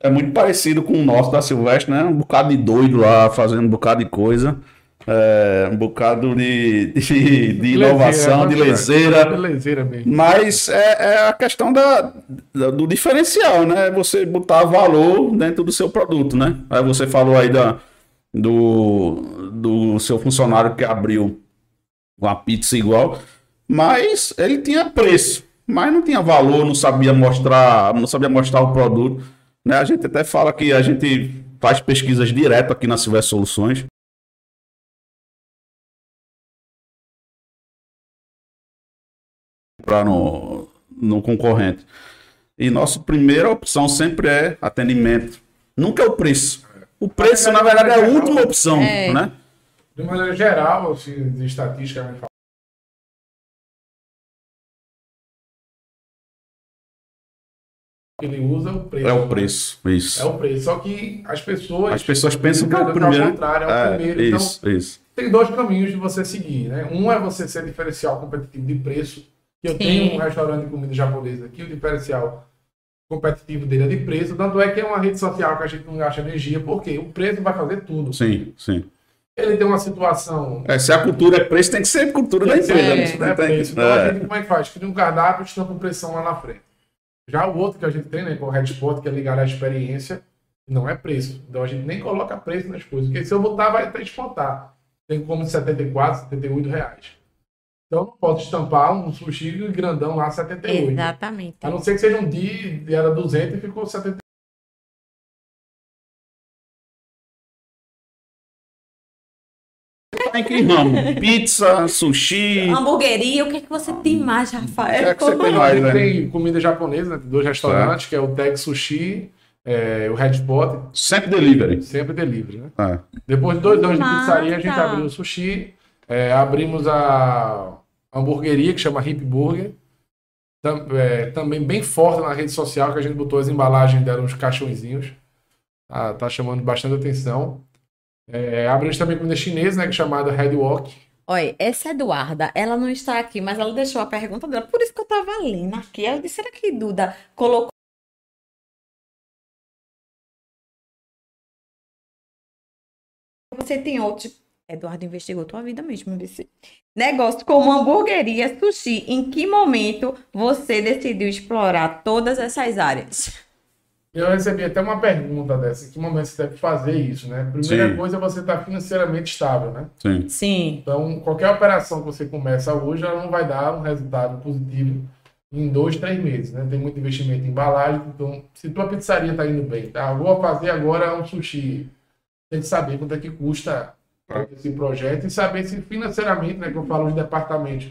é muito parecido com o nosso da Silvestre, né? Um bocado de doido lá, fazendo um bocado de coisa. é, um bocado de, de, de inovação, de leseira. De leseira mesmo. Mas é, é a questão da, da- do diferencial, né? Você botar valor dentro do seu produto, né? Aí você falou aí da, do, do seu funcionário que abriu uma pizza igual, mas ele tinha preço, mas não tinha valor, não sabia mostrar, não sabia mostrar o produto. Né? A gente até fala que a gente faz pesquisas direto aqui na Silver Soluções. Para no, no concorrente. E nossa primeira opção sempre é atendimento. Nunca é o preço. O preço, na verdade, é a última opção, É. né? De maneira geral, assim, de estatística, ele usa o preço. É o né? preço, isso. É o preço. Só que as pessoas. As pessoas pensam que é o primeiro. Contrário, é o É, primeiro. isso, isso. Então, tem dois caminhos de você seguir, né? Um é você ser diferencial competitivo de preço. Eu Sim. tenho um restaurante de comida japonesa aqui, o diferencial competitivo dele é de preço. Tanto é que é uma rede social que a gente não gasta energia, porque o preço vai fazer tudo. Sim, sim. Ele tem uma situação É, se a cultura é preço, tem que ser cultura da empresa. né? Preço. Então a é. gente como é que faz? Cria um cardápio, estampa pressão lá na frente. Já o outro que a gente tem, né, com o Headspot, que é ligar à experiência, não é preço. Então a gente nem coloca preço nas coisas. Porque se eu botar, vai até descontar. Tem como de 74, 78 reais. Então não posso estampar um sushi grandão lá 78. Exatamente. A não ser que seja um dia, era 200 e ficou 78. Tá em que ramo? Pizza, sushi. Hamburgueria, o que, é que você tem mais, O que Rafael? é que você tem A mais, gente né? tem comida japonesa, né? Tem dois restaurantes, que é o Tag Sushi, é, o Headspot, Sempre delivery. sempre delivery, né? É. Depois de dois anos de pizzaria, a gente abriu o sushi, é, abrimos a hamburgueria, que chama Hip Burger. Tam- é, também bem forte na rede social, que a gente botou as embalagens dela nos caixõezinhos. Tá, tá chamando bastante atenção. É, abrimos também comida chinesa, né, que é chamada Red Wok. Olha, essa Eduarda, ela não está aqui, mas ela deixou a pergunta dela, por isso que eu estava lendo aqui. Eu disse, será que Duda colocou Você tem outros. Eduardo investigou tua vida mesmo, vice. Negócio como hamburgueria, sushi. Em que momento você decidiu explorar todas essas áreas? Eu recebi até uma pergunta dessa, em que momento você deve fazer isso, né? Primeira Sim. coisa é você estar financeiramente estável, né? Sim. Sim. Então, qualquer operação que você começa hoje, ela não vai dar um resultado positivo em dois, três meses, né? Tem muito investimento em embalagem, então, se tua pizzaria está indo bem, tá? Vou fazer agora um sushi. Tem que saber quanto é que custa esse projeto e saber se financeiramente, né? Que eu falo de departamento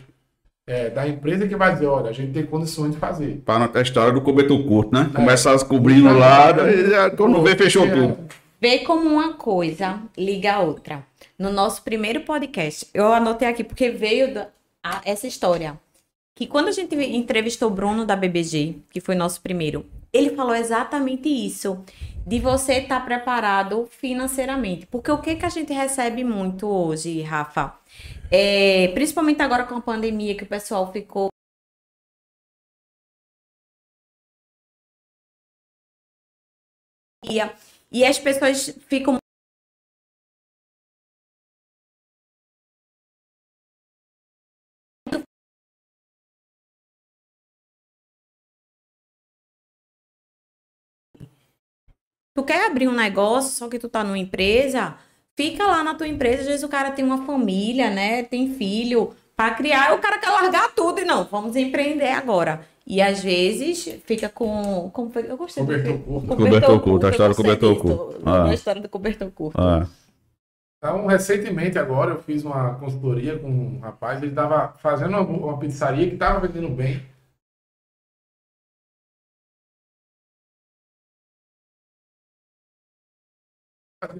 é, da empresa que vai dizer, olha, a gente tem condições de fazer. Para a história do cobertor curto, né? É. Começa a cobrindo lá, já, quando vê, fechou tudo. Vê como uma coisa liga a outra. No nosso primeiro podcast, eu anotei aqui porque veio da- a- essa história. Que quando a gente entrevistou o Bruno da BBG, que foi nosso primeiro, ele falou exatamente isso. De você estar preparado financeiramente. Porque o que, que a gente recebe muito hoje, Rafa? É, principalmente agora com a pandemia, que o pessoal ficou E as pessoas ficam. Tu quer abrir um negócio, só que tu tá numa empresa, fica lá na tua empresa, às vezes o cara tem uma família, né? Tem filho para criar, o cara quer largar tudo e não, vamos empreender agora. E às vezes fica com. Foi? Eu gostei do Cobertor que- curto. Cobertor curto, a eu história do cobertor curto. da Ah. história do cobertor curto. Ah, Então, recentemente agora, eu fiz uma consultoria com um rapaz, ele estava fazendo uma, uma pizzaria que estava vendendo bem.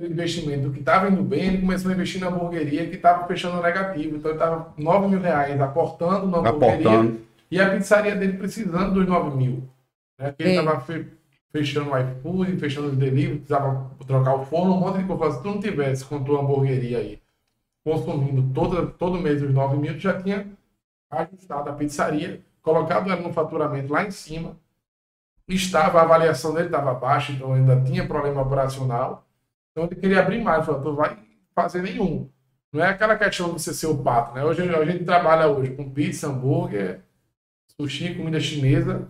O investimento que estava indo bem, ele começou a investir na hamburgueria que estava fechando negativo. Então, ele estava 9 mil reais aportando na hamburgueria aportando. e a pizzaria dele precisando dos 9 mil. Né? Ele estava fechando o iFood, fechando os delivery, precisava trocar o forno, um monte de coisa. Se tu não tivesse com tua hamburgueria aí consumindo todo, todo mês os 9 mil, tu já tinha ajustado a pizzaria, colocado ela no faturamento lá em cima. Estava, a avaliação dele estava baixa, então ainda tinha problema operacional. Então ele queria abrir mais, falou, tu vai fazer nenhum. Não é aquela questão de você ser o pato, né? Hoje a gente trabalha hoje com pizza, hambúrguer, sushi, comida chinesa.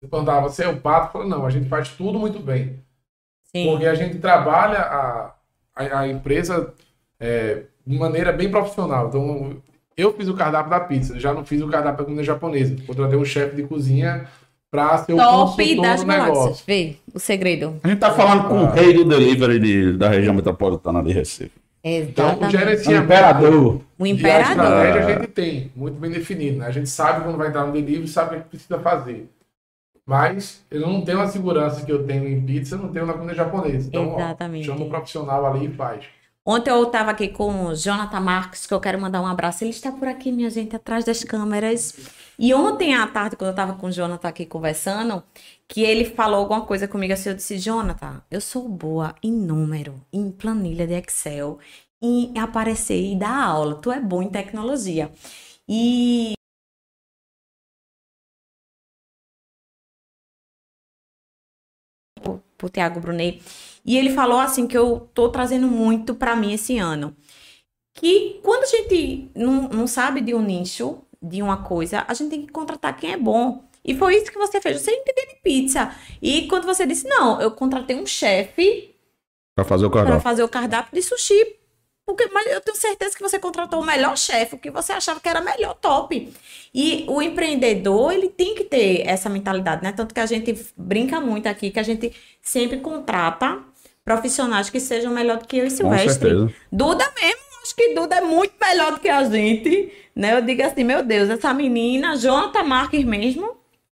Você perguntava, você é o pato? Falei, não, a gente faz tudo muito bem. Sim. Porque a gente trabalha a, a, a empresa é, de maneira bem profissional. Então, eu fiz o cardápio da pizza, já não fiz o cardápio da comida japonesa. Contratei um chefe de cozinha para ser o Top das galáxias. Vê o segredo. A gente tá falando com o rei do delivery de- da região metropolitana de Recife. Então, o Exatamente. É o gerenciamento imperador. O e a imperador. estratégia Ah. a gente tem, muito bem definido. Né? A gente sabe quando vai entrar no delivery, sabe o que precisa fazer. Mas eu não tenho a segurança que eu tenho em pizza, não tenho na comida japonesa. Então, ó, Exatamente. chama o profissional ali e faz. Ontem eu estava aqui com o Jonathan Marques, que eu quero mandar um abraço. Ele está por aqui, minha gente, atrás das câmeras. E ontem à tarde, quando eu estava com o Jonathan aqui conversando, que ele falou alguma coisa comigo assim, eu disse, Jonathan, eu sou boa em número, em planilha de Excel, em aparecer e dar aula. Tu é bom em tecnologia. E pro Tiago Brunet. E ele falou assim que eu tô trazendo muito para mim esse ano. Que quando a gente não, não sabe de um nicho, de uma coisa, a gente tem que contratar quem é bom. E foi isso que você fez. Você entendeu de pizza. E quando você disse, não, eu contratei um chefe Pra fazer o para cardápio. fazer o cardápio de sushi. Porque, mas eu tenho certeza que você contratou o melhor chefe, o que você achava que era melhor, top. E o empreendedor, ele tem que ter essa mentalidade, né? Tanto que a gente brinca muito aqui, que a gente sempre contrata profissionais que sejam melhor do que eu e Com Silvestre. certeza. Duda mesmo, acho que Duda é muito melhor do que a gente, né? Eu digo assim, meu Deus, essa menina, Jonathan Marques mesmo,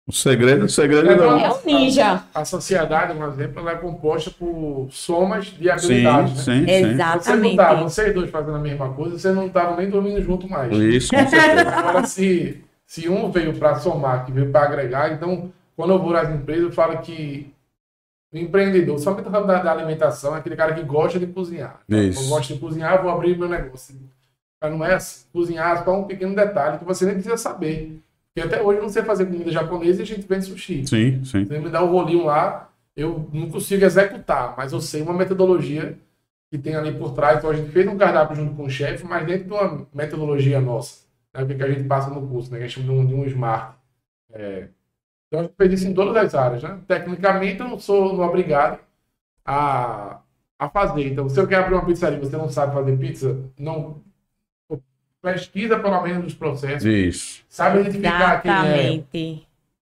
O segredo, o segredo É, não. é um ninja. A sociedade, por exemplo, ela é composta por somas de Sim, habilidades. né? sim, sim. Você não Exatamente. tá, vocês dois fazendo a mesma coisa, vocês não estavam nem dormindo junto mais. Isso, com certeza. Agora, se, se um veio para somar, que veio para agregar, então, quando eu vou nas empresas, eu falo que o empreendedor, só que eu tô falando da, da alimentação, é aquele cara que gosta de cozinhar. Isso. Eu gosto de cozinhar, vou abrir meu negócio. Mas não é assim. Cozinhar é só um pequeno detalhe que você nem precisa saber. Porque até hoje eu não sei fazer comida japonesa e a gente vende sushi. Sim, sim. Você me dá um rolinho lá, eu não consigo executar, mas eu sei uma metodologia que tem ali por trás. Então a gente fez um cardápio junto com o chefe, mas dentro de uma metodologia nossa, né, o que que a gente passa no curso, né, que a gente chama de um, de um smart. É, então a gente fez isso em todas as áreas. Né? Tecnicamente eu não sou não obrigado a, a fazer. Então, se eu quero abrir uma pizzaria e você não sabe fazer pizza, não pesquisa pelo menos os processos, Isso. sabe identificar quem é Exatamente.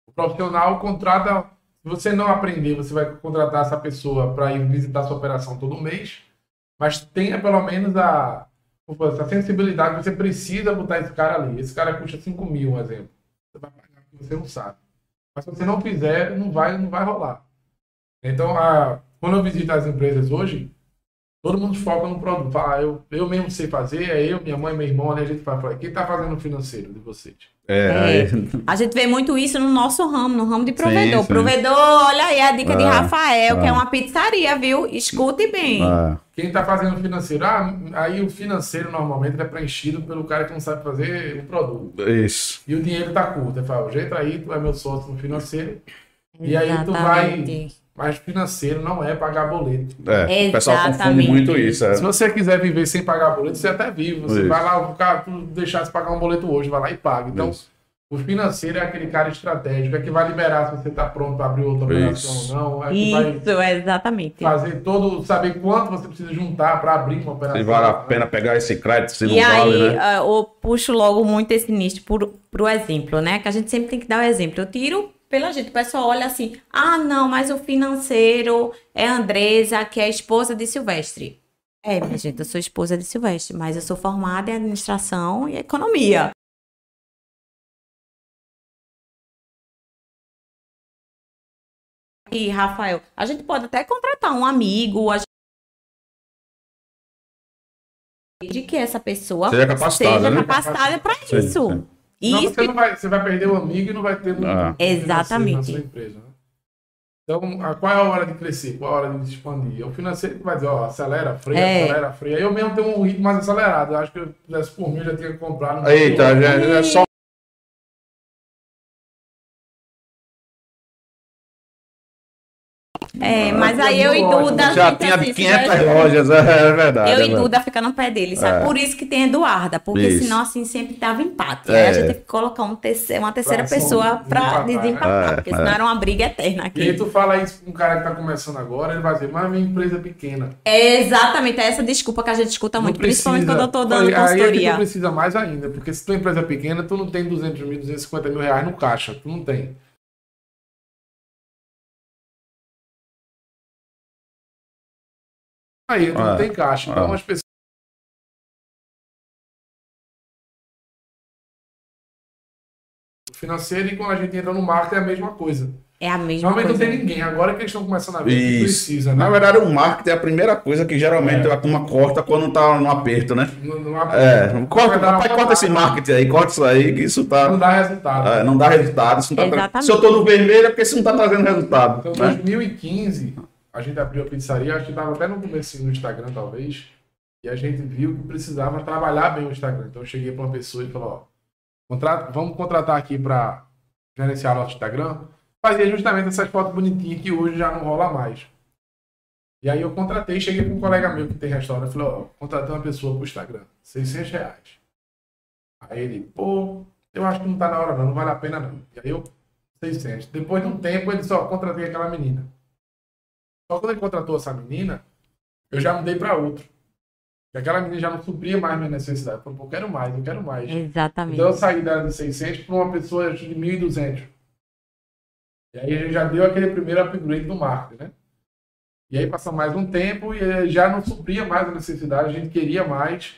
o profissional contrata. Se você não aprender, você vai contratar essa pessoa para ir visitar sua operação todo mês. Mas tenha pelo menos a, essa sensibilidade. Você precisa botar esse cara ali. Esse cara custa 5 mil, um exemplo. Você vai pagar porque você não sabe. Mas se você não fizer, não vai, não vai rolar. Então, a, quando eu visito as empresas hoje, todo mundo foca no produto. Fala, ah, eu, eu mesmo sei fazer, é eu, minha mãe, meu irmão, né? A gente fala, fala, quem está fazendo o financeiro de vocês? É, É. aí- A gente vê muito isso no nosso ramo, no ramo de provedor. sim. Provedor, olha aí a dica de É, Rafael, que é. é uma pizzaria, viu? Escute bem. é. Quem está fazendo o financeiro, ah, aí o financeiro normalmente é preenchido pelo cara que não sabe fazer o produto. Isso. E o dinheiro está curto. Ele fala, jeito aí, tu é meu sócio no financeiro. E aí tu Exatamente. Mas financeiro não é pagar boleto. É, o pessoal confunde muito isso. é. Se você quiser viver sem pagar boleto, você até vive. Você Isso. vai lá, o cara, tu deixar de pagar um boleto hoje, vai lá e paga. Então, Isso. o financeiro é aquele cara estratégico, é que vai liberar se você está pronto para abrir outra operação Isso. ou não. É que vai Isso, exatamente. fazer todo, saber quanto você precisa juntar para abrir uma operação. Se vale a pena pegar esse crédito, se não E aí, vale, né? ah, eu puxo logo muito esse nicho por, pro exemplo, né? Que a gente sempre tem que dar o exemplo. Eu tiro pela gente. O pessoal olha assim, ah, não, mas o financeiro é a Andresa, que é a esposa de Silvestre. É, minha gente, eu sou esposa de Silvestre, mas eu sou formada em administração e economia. E, Rafael, a gente pode até contratar um amigo, a de que essa pessoa Seja capacitada, seja né? capacitada para Sim, isso. Sim. Não, Isso você, não vai, você vai perder o amigo e não vai ter muito Ah. Exatamente. na sua empresa. né? Então, a- qual é a hora de crescer? Qual é a hora de expandir? É o financeiro que vai dizer, ó, acelera, freia, É. acelera, freia. Eu mesmo tenho um ritmo mais acelerado. Eu acho que eu fizesse por mim, eu já tinha comprado. Eita, já, já é só. É, mas aí eu e. Duda, Já gente, tinha assim, 500 já- lojas, é, é verdade. Eu é e. Duda fica no pé dele, sabe? É. Por isso que tem Eduarda, porque Isso. senão assim sempre tava empate. É. Aí a gente teve que colocar um terceiro, uma terceira Pra pessoa pra desempatar, né? desempatar, É, porque é. senão era uma briga eterna E aí aqui. tu fala isso com um cara que tá começando agora, ele vai dizer, mas minha empresa é pequena. É exatamente essa desculpa que a gente escuta muito, Não principalmente quando eu tô dando Aí- Aí é que tu consultoria. precisa mais ainda, porque se tua empresa é pequena, tu não tem 200 mil, 250 mil reais no caixa. Tu não tem. Aí, tu Ah, não tem caixa. Então ah. as pessoas. Financeiro e quando a gente entra no marketing é a mesma coisa. É a mesma Normalmente não coisa. tem ninguém. Agora que eles estão começando a ver que precisa, né? Na verdade, o marketing é a primeira coisa que geralmente É. a turma corta quando tá no aperto, né? Não, não há- É, corta, papai, corta esse marketing aí, corta isso aí, que isso tá. Não dá resultado. é, não dá resultado. Isso não tá. Se eu tô no vermelho é porque isso não tá trazendo resultado. Então, né? 2015, a gente abriu a pizzaria, acho que estava até no começo no Instagram, talvez, e a gente viu que precisava trabalhar bem o Instagram. Então, eu cheguei para uma pessoa e falou, ó, contrata- vamos contratar aqui para gerenciar nosso Instagram. Fazia justamente essas fotos bonitinhas que hoje já não rola mais. E aí eu contratei, cheguei para um colega meu que tem restaurante, falei, ó, contratei uma pessoa pro Instagram, 600 reais. Aí ele, pô, eu acho que não tá na hora não, não vale a pena não. E aí eu, 600. Depois de um tempo, ele só contratei aquela menina. Só quando ele contratou essa menina, eu já mudei para outro. Porque aquela menina já não supria mais minha necessidade. Eu pô, eu quero mais, eu quero mais. Exatamente. Então eu saí dela de 600 para uma pessoa de 1.200. E aí a gente já deu aquele primeiro upgrade do marketing, né? E aí passou mais um tempo e eh, já não supria mais a necessidade, a gente queria mais.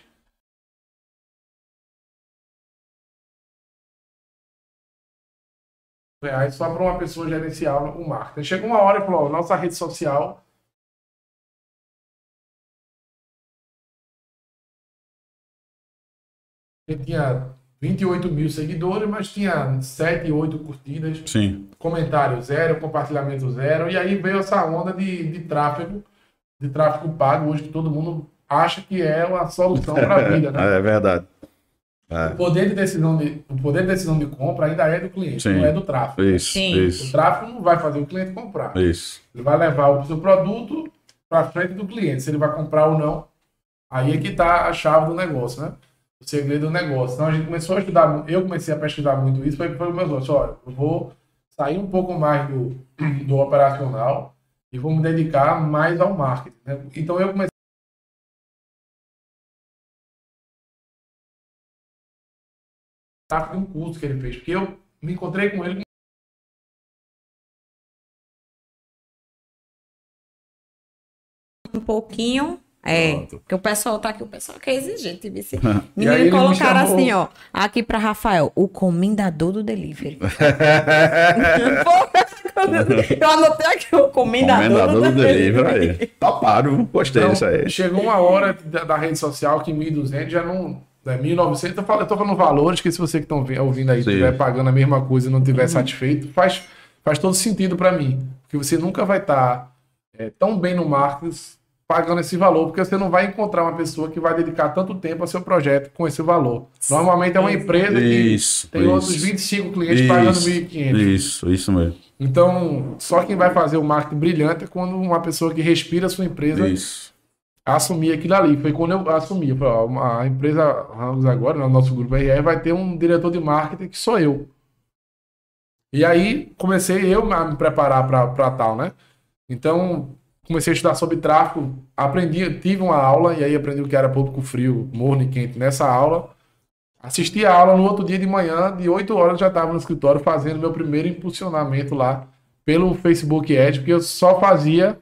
Reais só para uma pessoa gerenciar o marketing. Chegou uma hora e falou, nossa rede social ele tinha 28 mil seguidores, mas tinha 7, 8 curtidas, Sim. comentário zero, compartilhamento zero, e aí veio essa onda de, de tráfego, de tráfego pago hoje que todo mundo acha que é uma solução para a vida, né? É verdade. É. O poder de decisão de, o poder de decisão de compra ainda é do cliente, Sim. não é do tráfego. Isso, Sim. O isso, tráfego não vai fazer o cliente comprar. isso. Ele vai levar o seu produto para frente do cliente. Se ele vai comprar ou não, aí é que está a chave do negócio, né? O segredo do negócio. Então a gente começou a estudar, eu comecei a pesquisar muito isso, foi para os meus olhos. Olha, eu vou sair um pouco mais do, do operacional e vou me dedicar mais ao marketing. Né? Então eu comecei de um curso que ele fez, porque eu me encontrei com ele Um pouquinho. É, Pronto. porque o pessoal tá aqui, o pessoal que é exigente, vice. Aí Menino, me colocaram chamou- assim, ó, aqui pra Rafael, o comendador do delivery. Eu anotei aqui o comendador, Comendador do do delivery aí. Topado, gostei Então, disso aí. chegou uma hora da, da rede social que 1.200 já não. Né, 1.900, eu, falo, eu tô falando valores que se você que estão ouvindo aí estiver pagando a mesma coisa e não estiver satisfeito, faz, faz todo sentido para mim. Porque você nunca vai estar tão bem no marketing pagando esse valor, porque você não vai encontrar uma pessoa que vai dedicar tanto tempo ao seu projeto com esse valor. Normalmente é uma empresa que Isso, tem isso. outros 25 clientes pagando Isso, 1.500. Isso, isso mesmo. Então, só quem vai fazer o marketing brilhante é quando uma pessoa que respira a sua empresa Isso. Assumir aquilo ali. Foi quando eu assumi. Eu falei, ó, a empresa Ramos agora, né, o nosso grupo RR, vai ter um diretor de marketing que sou eu. E aí comecei eu a me preparar para tal, né? Então comecei a estudar sobre tráfego, aprendi, tive uma aula e aí aprendi o que era público frio, morno e quente nessa aula. Assisti a aula no outro dia de manhã, de 8 horas já estava no escritório fazendo meu primeiro impulsionamento lá pelo Facebook Ads, porque eu só fazia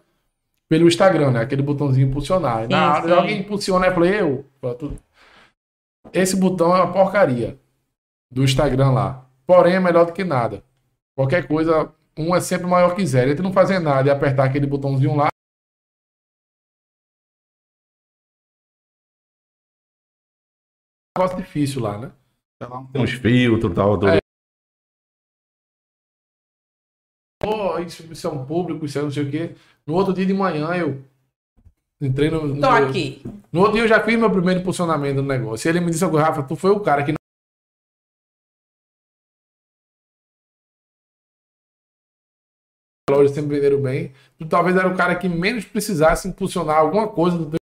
pelo Instagram, né? Aquele botãozinho impulsionar. Na Sim, hora sim. alguém impulsiona, eu falei, eu. Esse botão é uma porcaria do Instagram lá. Porém, é melhor do que nada. Qualquer coisa, um é sempre maior que zero. Entre não fazer nada e apertar aquele botãozinho lá. É um negócio difícil lá, né? Tem uns filtros e tal. Tudo. É. Pô, isso, isso é um público, isso é não sei o quê. No outro dia de manhã eu entrei no. no Tô aqui. No outro dia eu já fiz meu primeiro impulsionamento do negócio. E ele me disse, Rafa, tu foi o cara que não lojas sempre venderam bem. Tu talvez era o cara que menos precisasse impulsionar alguma coisa do teu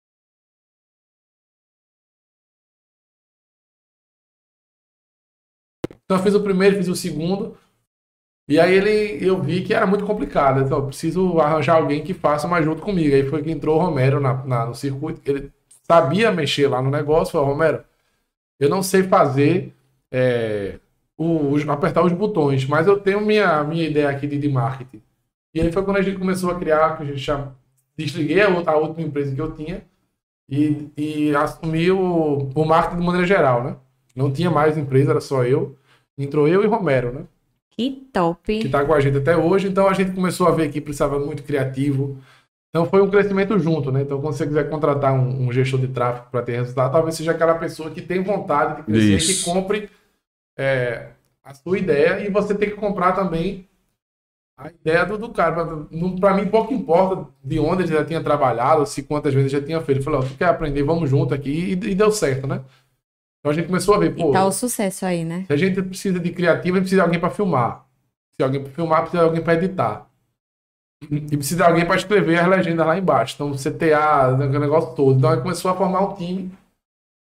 Então eu fiz o primeiro, fiz o segundo. E aí ele, eu vi que era muito complicado. Eu preciso arranjar alguém que faça mais junto comigo. Aí foi que entrou o Romero na, na- no circuito. Ele sabia mexer lá no negócio. Falou, Romero, eu não sei fazer é, o- os- apertar os botões, mas eu tenho minha, minha ideia aqui de, de marketing. E aí foi quando a gente começou a criar, que a gente já desliguei a outra, a empresa que eu tinha e, e assumi o, o marketing de maneira geral, né? Não tinha mais empresa, era só eu. Entrou eu e Romero, né? Que top. que está com a gente até hoje. Então a gente começou a ver que precisava muito criativo. Então foi um crescimento junto, né? Então quando você quiser contratar um, um gestor de tráfego para ter resultado, talvez seja aquela pessoa que tem vontade de crescer, Isso. que compre é, a sua ideia e você tem que comprar também a ideia do, do cara. Para mim, pouco importa de onde ele já tinha trabalhado, se quantas vezes já tinha feito. Ele falou, ó, tu quer aprender, vamos junto aqui. E, e deu certo, né? Então a gente começou a ver, pô, E tá o sucesso aí, né? se a gente precisa de criativo, a gente precisa de alguém para filmar. Se alguém para filmar, precisa de alguém para editar. E precisa de alguém para escrever as legendas lá embaixo. Então, CTA, o negócio todo. Então, aí começou a formar um time,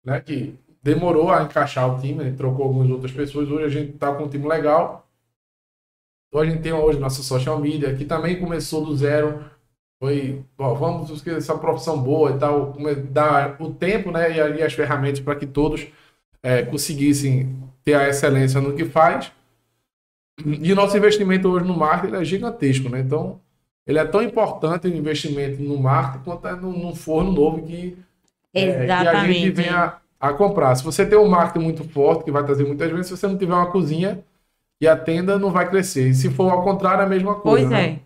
né? Que demorou a encaixar o time, gente trocou algumas outras pessoas. Hoje a gente tá com um time legal. Então, a gente tem hoje nossa social media, que também começou do zero. Foi, ó, vamos buscar essa profissão boa e tal, dar o tempo, né? E, aí as ferramentas para que todos é, conseguissem ter a excelência no que faz. E o nosso investimento hoje no marketing é gigantesco, né? Então, ele é tão importante o investimento no marketing quanto é num, forno novo que, é, que a gente Exatamente. vem a, a comprar. Se você tem um marketing muito forte, que vai trazer muitas vezes, se você não tiver uma cozinha e a tenda não vai crescer. E se for ao contrário, é a mesma coisa. Pois né? é.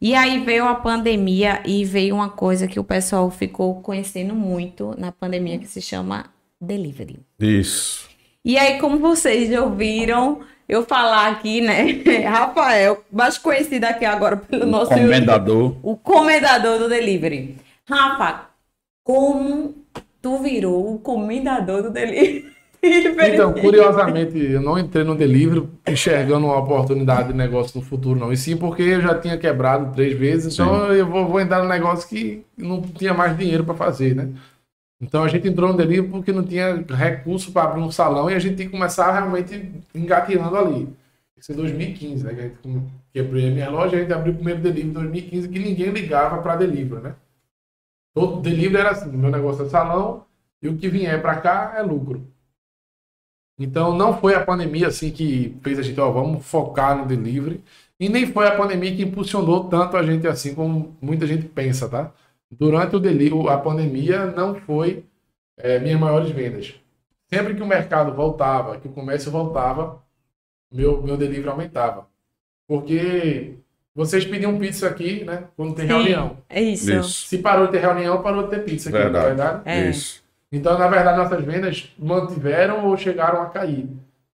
E aí veio a pandemia e veio uma coisa que o pessoal ficou conhecendo muito na pandemia que se chama delivery. Isso. E aí, como vocês já ouviram eu falar aqui, né? Rafael, mais conhecido aqui agora pelo nosso YouTube, Comendador. o comendador do delivery. Rafa, como tu virou o comendador do delivery? Então, curiosamente, eu não entrei no delivery enxergando uma oportunidade de negócio no futuro, não. E sim porque eu já tinha quebrado três vezes, então eu vou, vou entrar no negócio que não tinha mais dinheiro para fazer, né? Então a gente entrou no delivery porque não tinha recurso para abrir um salão e a gente tinha que começar realmente engateando ali. Isso em 2015, né? Que a gente come- quebrei a minha loja, a gente abriu o primeiro delivery em 2015 que ninguém ligava para delivery, né? Todo delivery era assim, meu negócio é salão e o que vier para cá é lucro. Então não foi a pandemia assim que fez a gente, ó, vamos focar no delivery. E nem foi a pandemia que impulsionou tanto a gente assim como muita gente pensa, tá? Durante o delivery, a pandemia não foi é, minhas maiores vendas. Sempre que o mercado voltava, que o comércio voltava, meu, meu delivery aumentava. Porque vocês pediam pizza aqui, né? Quando tem reunião. É isso. Isso. Se parou de ter reunião, parou de ter pizza aqui, Verdade. não é verdade? É. Isso. Então, na verdade, nossas vendas mantiveram ou chegaram a cair.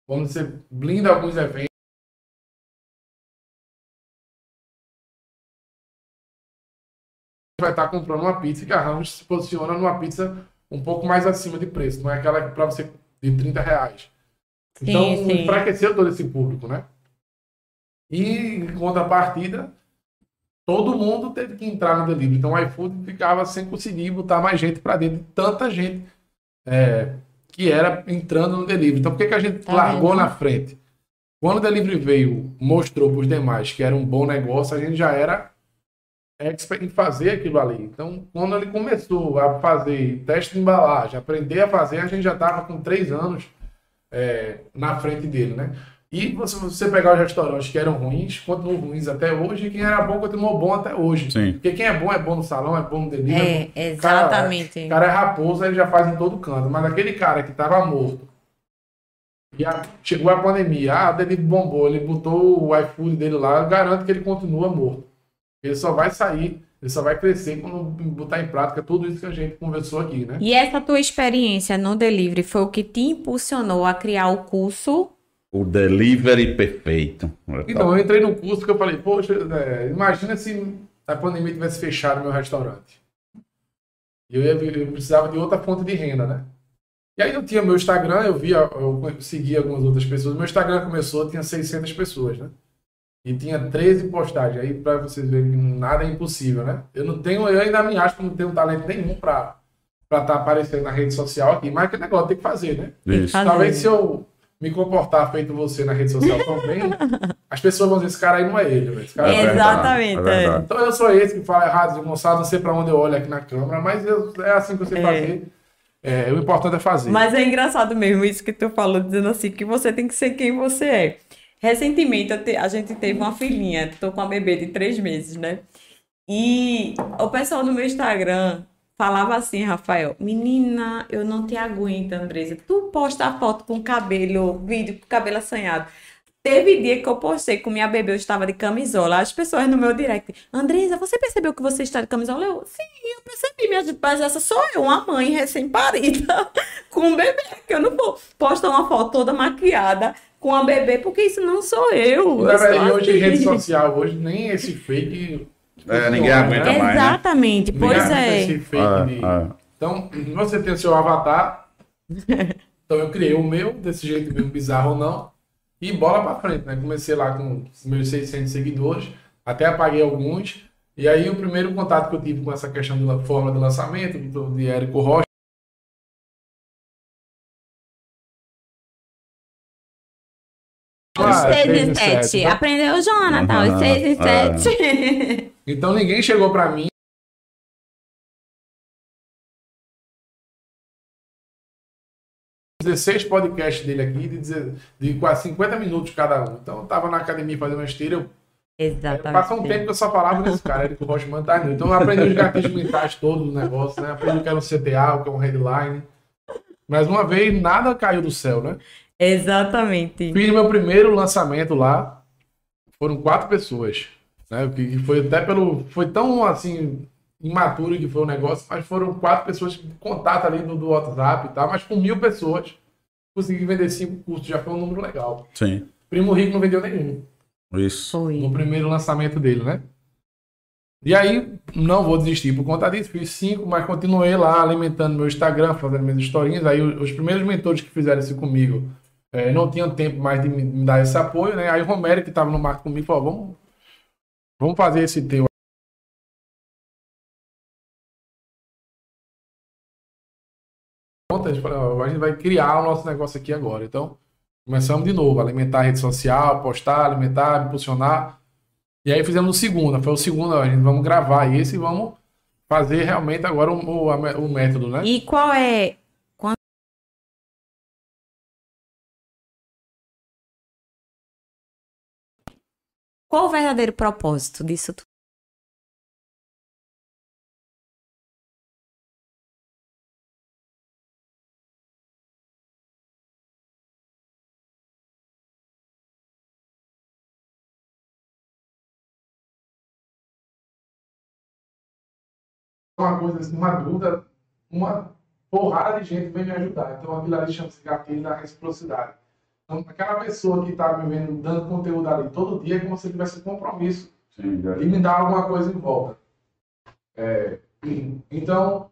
Quando você blinda alguns eventos, vai estar comprando uma pizza que a Ramos se posiciona numa pizza um pouco mais acima de preço. Não é aquela para você de 30 reais. Então, Sim, sim. enfraqueceu todo esse público, né? E, em contrapartida, todo mundo teve que entrar no delivery. Então, o iFood ficava sem conseguir botar mais gente para dentro. de Tanta gente é, que era entrando no delivery. Então, por que, que a gente Tá largou vendo? na frente? Quando o delivery veio, mostrou para os demais que era um bom negócio, a gente já era expert em fazer aquilo ali. Então, quando ele começou a fazer teste de embalagem, aprender a fazer, a gente já estava com três anos é, na frente dele, né? E se você pegar os restaurantes que eram ruins, continuam ruins até hoje, e quem era bom continuou bom até hoje. Sim. Porque quem é bom é bom no salão, é bom no delivery. É, cara- exatamente. O cara é raposo, ele já faz em todo canto. Mas aquele cara que tava morto, e a- chegou a pandemia, ah, o delivery bombou, ele botou o iFood dele lá, eu garanto que ele continua morto. Ele só vai sair, ele só vai crescer quando botar em prática tudo isso que a gente conversou aqui, né? E essa tua experiência no delivery foi o que te impulsionou a criar o curso? O delivery perfeito. Então, eu entrei no curso que eu falei, poxa, é, imagina se a pandemia tivesse fechado meu restaurante. Eu, ia, eu precisava de outra fonte de renda, né? E aí eu tinha meu Instagram, eu via, eu seguia algumas outras pessoas. Meu Instagram começou, tinha 600 pessoas, né? E tinha 13 postagens. Aí pra vocês verem que nada é impossível, né? Eu não tenho, eu ainda me acho que não tenho talento nenhum pra estar tá aparecendo na rede social aqui, mas que negócio tem que fazer, né? Isso. Talvez se eu me comportar feito você na rede social também, as pessoas vão dizer, esse cara aí não é ele, velho. Esse cara É é Exatamente, é verdade. então eu sou esse que fala errado, Gonçalo, não sei pra onde eu olho aqui na câmera, mas eu- é assim que você É. fazer. É, o importante é fazer. Mas é engraçado mesmo isso que tu falou, dizendo assim, que você tem que ser quem você é. Recentemente, te- a gente teve uma filhinha, tô com uma bebê de três meses, né? E o pessoal do meu Instagram falava assim, Rafael, menina, eu não te aguento, Andresa. Tu posta a foto com cabelo, vídeo com cabelo assanhado. Teve dia que eu postei com minha bebê, eu estava de camisola. As pessoas no meu direct, Andresa, você percebeu que você está de camisola? Eu, sim, eu percebi, minha gente, mas essa sou eu, uma mãe recém-parida com um bebê, que eu não vou postar uma foto toda maquiada com a bebê, porque isso não sou eu. Na verdade, hoje em rede social, hoje nem esse fake. É, ninguém aguenta né? mais, né? Exatamente, Ninguém pois é. esse fake de- É, é. Então, você tem o seu avatar. então eu criei o meu, desse jeito mesmo, bizarro ou não. E bola pra frente, né? Comecei lá com os meus 600 seguidores, até apaguei alguns. E aí o primeiro contato que eu tive com essa questão da forma de lançamento, do, de Érico Rocha, Os seis e sete. sete, tá? Aprendeu, Jonathan, os Aham, seis e é. sete. Então ninguém chegou pra mim. dezesseis podcasts dele aqui, de, de quase 50 minutos cada um. Então eu tava na academia fazendo uma esteira, eu Exatamente. Passou um tempo que eu só falava desse cara, Érico Rocha Montanho. Então eu aprendi os gatilhos mentais todos do negócio, né? Aprendi o que era um CTA, o que é um headline. Mas uma vez nada caiu do céu, né? Exatamente. Fiz meu primeiro lançamento lá. Foram quatro pessoas. Né? Que que foi até pelo. Foi tão assim. Imaturo que foi o negócio, mas foram quatro pessoas de contato ali do, do WhatsApp e tal, mas com mil pessoas. Consegui vender cinco cursos, já foi um número legal. Sim. Primo Rico não vendeu nenhum Isso. Foi. no primeiro lançamento dele, né? E aí, não vou desistir por conta disso, fiz cinco, mas continuei lá alimentando meu Instagram, fazendo minhas historinhas. Aí os primeiros mentores que fizeram isso comigo eh, não tinham tempo mais de me, dar esse apoio, né? Aí o Romero, que estava no marco comigo, falou: vamos, vamos fazer esse teu. A gente falou, "Ó, a gente vai criar o nosso negócio aqui agora. Então, começamos de novo, alimentar a rede social, postar, alimentar, impulsionar. E aí fizemos o segundo, foi o segundo, a gente vamos gravar esse e vamos fazer realmente agora o, o, o método, né? E qual é. Qual o verdadeiro propósito disso tudo? Uma coisa assim, uma dúvida, uma porrada de gente vem me ajudar. Então aquilo ali chama-se gatilho da reciprocidade. Então aquela pessoa que está me vendo dando conteúdo ali todo dia é como se tivesse um compromisso Sim, e me dar alguma coisa em volta. É, então,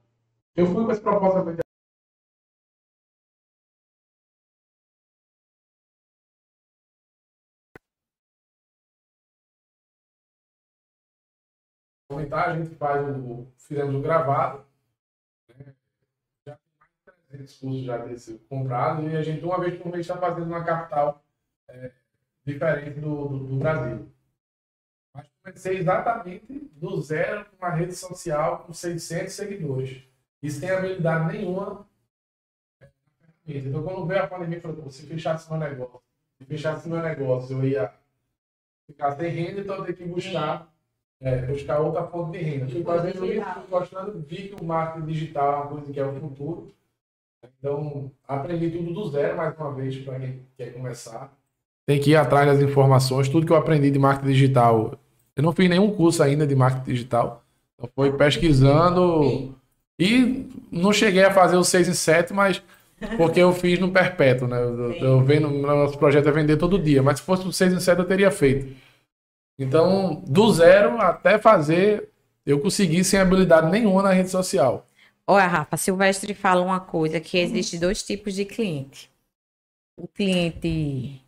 eu fui com esse propósito também de comentar, a gente faz o, fizemos o gravado, mais de 300 cursos já desse comprado e a gente uma vez por mês está fazendo uma capital é, diferente do, do, do Brasil. Mas comecei exatamente do zero com uma rede social com 600 seguidores. E sem habilidade nenhuma. Então, quando veio a pandemia, eu falei, "Pô, se fechasse meu negócio, se fechasse meu negócio, eu ia ficar sem renda, então eu tenho que buscar, é, buscar outra fonte de renda. Fui fazendo isso, gostando, vi que o marketing digital é uma coisa que é o futuro. Então, aprendi tudo do zero, mais uma vez, para quem quer começar. Tem que ir atrás das informações, tudo que eu aprendi de marketing digital. Eu não fiz nenhum curso ainda de marketing digital. Então, foi pesquisando e não cheguei a fazer o 6 em 7, mas porque eu fiz no perpétuo, né? Eu, eu vendo, nosso projeto é vender todo dia, mas se fosse o 6 em 7 eu teria feito. Então, do zero até fazer, eu consegui sem habilidade nenhuma na rede social. Olha, Rafa, Silvestre fala uma coisa que uhum. existe dois tipos de cliente. O cliente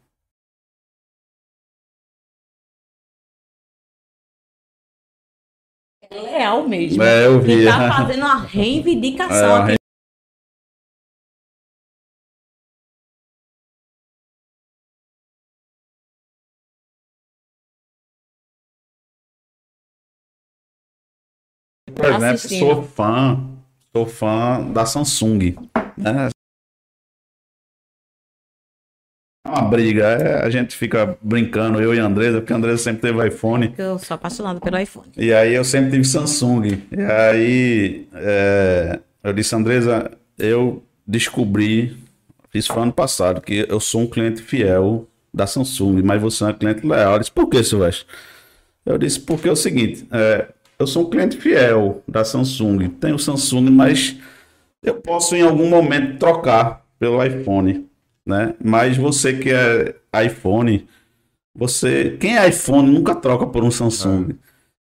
é leal mesmo. É, eu vi. Ele tá fazendo uma reivindicação é, aqui. Né, sou fã sou fã da Samsung. Né? Uma briga, é, a gente fica brincando, eu e a Andresa, porque a Andresa sempre teve iPhone. Eu sou apaixonada pelo iPhone. E aí eu sempre tive Samsung. E aí é, eu disse, Andresa, eu descobri, fiz foi ano passado, que eu sou um cliente fiel da Samsung, mas você é um cliente leal. Eu disse, por que, Silvestre? Eu disse, porque é o seguinte, é, eu sou um cliente fiel da Samsung, tenho Samsung, mas eu posso em algum momento trocar pelo iPhone, né? Mas você que é iPhone, você, quem é iPhone nunca troca por um Samsung.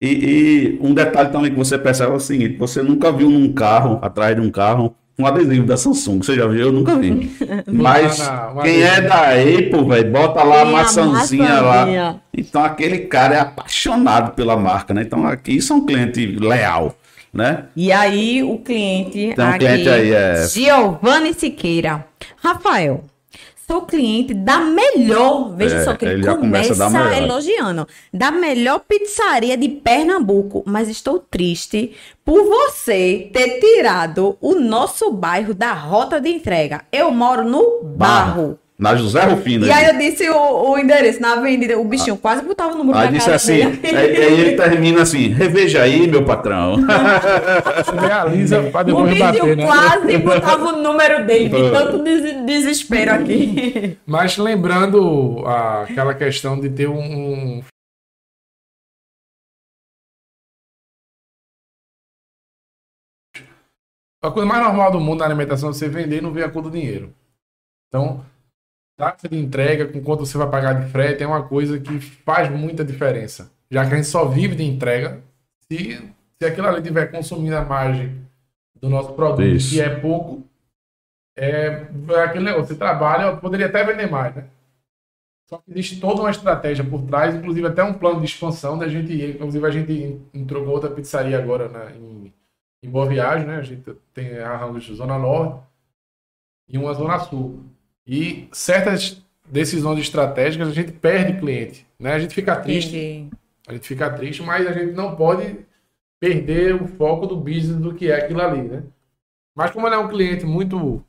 E, e um detalhe também que você percebe é o seguinte: você nunca viu num carro, atrás de um carro, um adesivo da Samsung. Você já viu? Eu nunca vi. Mas Lá na- um quem é da Apple, velho, bota lá a maçãzinha lá. Então aquele cara é apaixonado pela marca, né? Então aqui isso é um cliente leal, né? E aí, o cliente. Tem um aqui, cliente aí, é. Giovanni Siqueira. Rafael, sou cliente da melhor. Veja É, só que ele, começa começa, elogiando. Da melhor pizzaria de Pernambuco. Mas estou triste por você ter tirado o nosso bairro da rota de entrega. Eu moro no Barro. Na José Rufino. E aí eu disse o, o endereço na avenida. O bichinho quase botava o número Aí da disse casa assim, dele. aí, aí ele termina assim, reveja aí, meu patrão. Realiza pra O depois bichinho bater, né? quase botava o número dele, de tanto des- desespero aqui. Mas lembrando a- aquela questão de ter um. um- A coisa mais normal do mundo na alimentação é você vender e não ver a cor do dinheiro. Então, taxa de entrega com quanto você vai pagar de frete é uma coisa que faz muita diferença. Já que a gente só vive de entrega, se, se aquilo ali estiver consumindo a margem do nosso produto, Isso. que é pouco, é, é aquele negócio, você trabalha, poderia até vender mais, né? Só que existe toda uma estratégia por trás, inclusive até um plano de expansão da gente. Inclusive a gente entrou com outra pizzaria agora né, em, em Boa Viagem, né? A gente tem a Ramos Zona Norte e uma Zona Sul. E certas decisões estratégicas a gente perde cliente, né? A gente fica triste, a gente fica triste, mas a gente não pode perder o foco do business do que é aquilo ali, né? Mas como ele é um cliente muito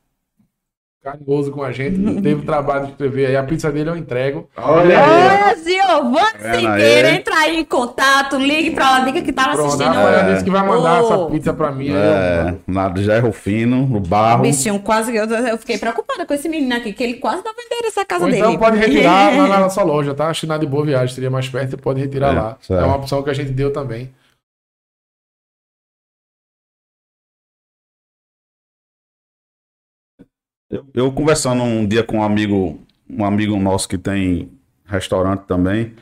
carinhoso com a gente, teve o trabalho de escrever aí, a pizza dele eu entrego. Olha aí. Olha, Giovanni aí? Siqueira, entra aí em contato, ligue pra ela, diga que tava Pronto, a assistindo. Rafael disse que vai mandar Ô. essa pizza pra mim. aí eu É, mando. na José Rufino, no O barro. bichinho quase. Eu, eu fiquei preocupada com esse menino aqui, que ele quase dava endereço à casa Ou dele. então pode retirar lá na nossa loja, tá? Chinado de Boa Viagem seria mais perto, você pode retirar É, lá. certo. É uma opção que a gente deu também. Eu, eu conversando um dia com um amigo, um amigo nosso que tem restaurante também,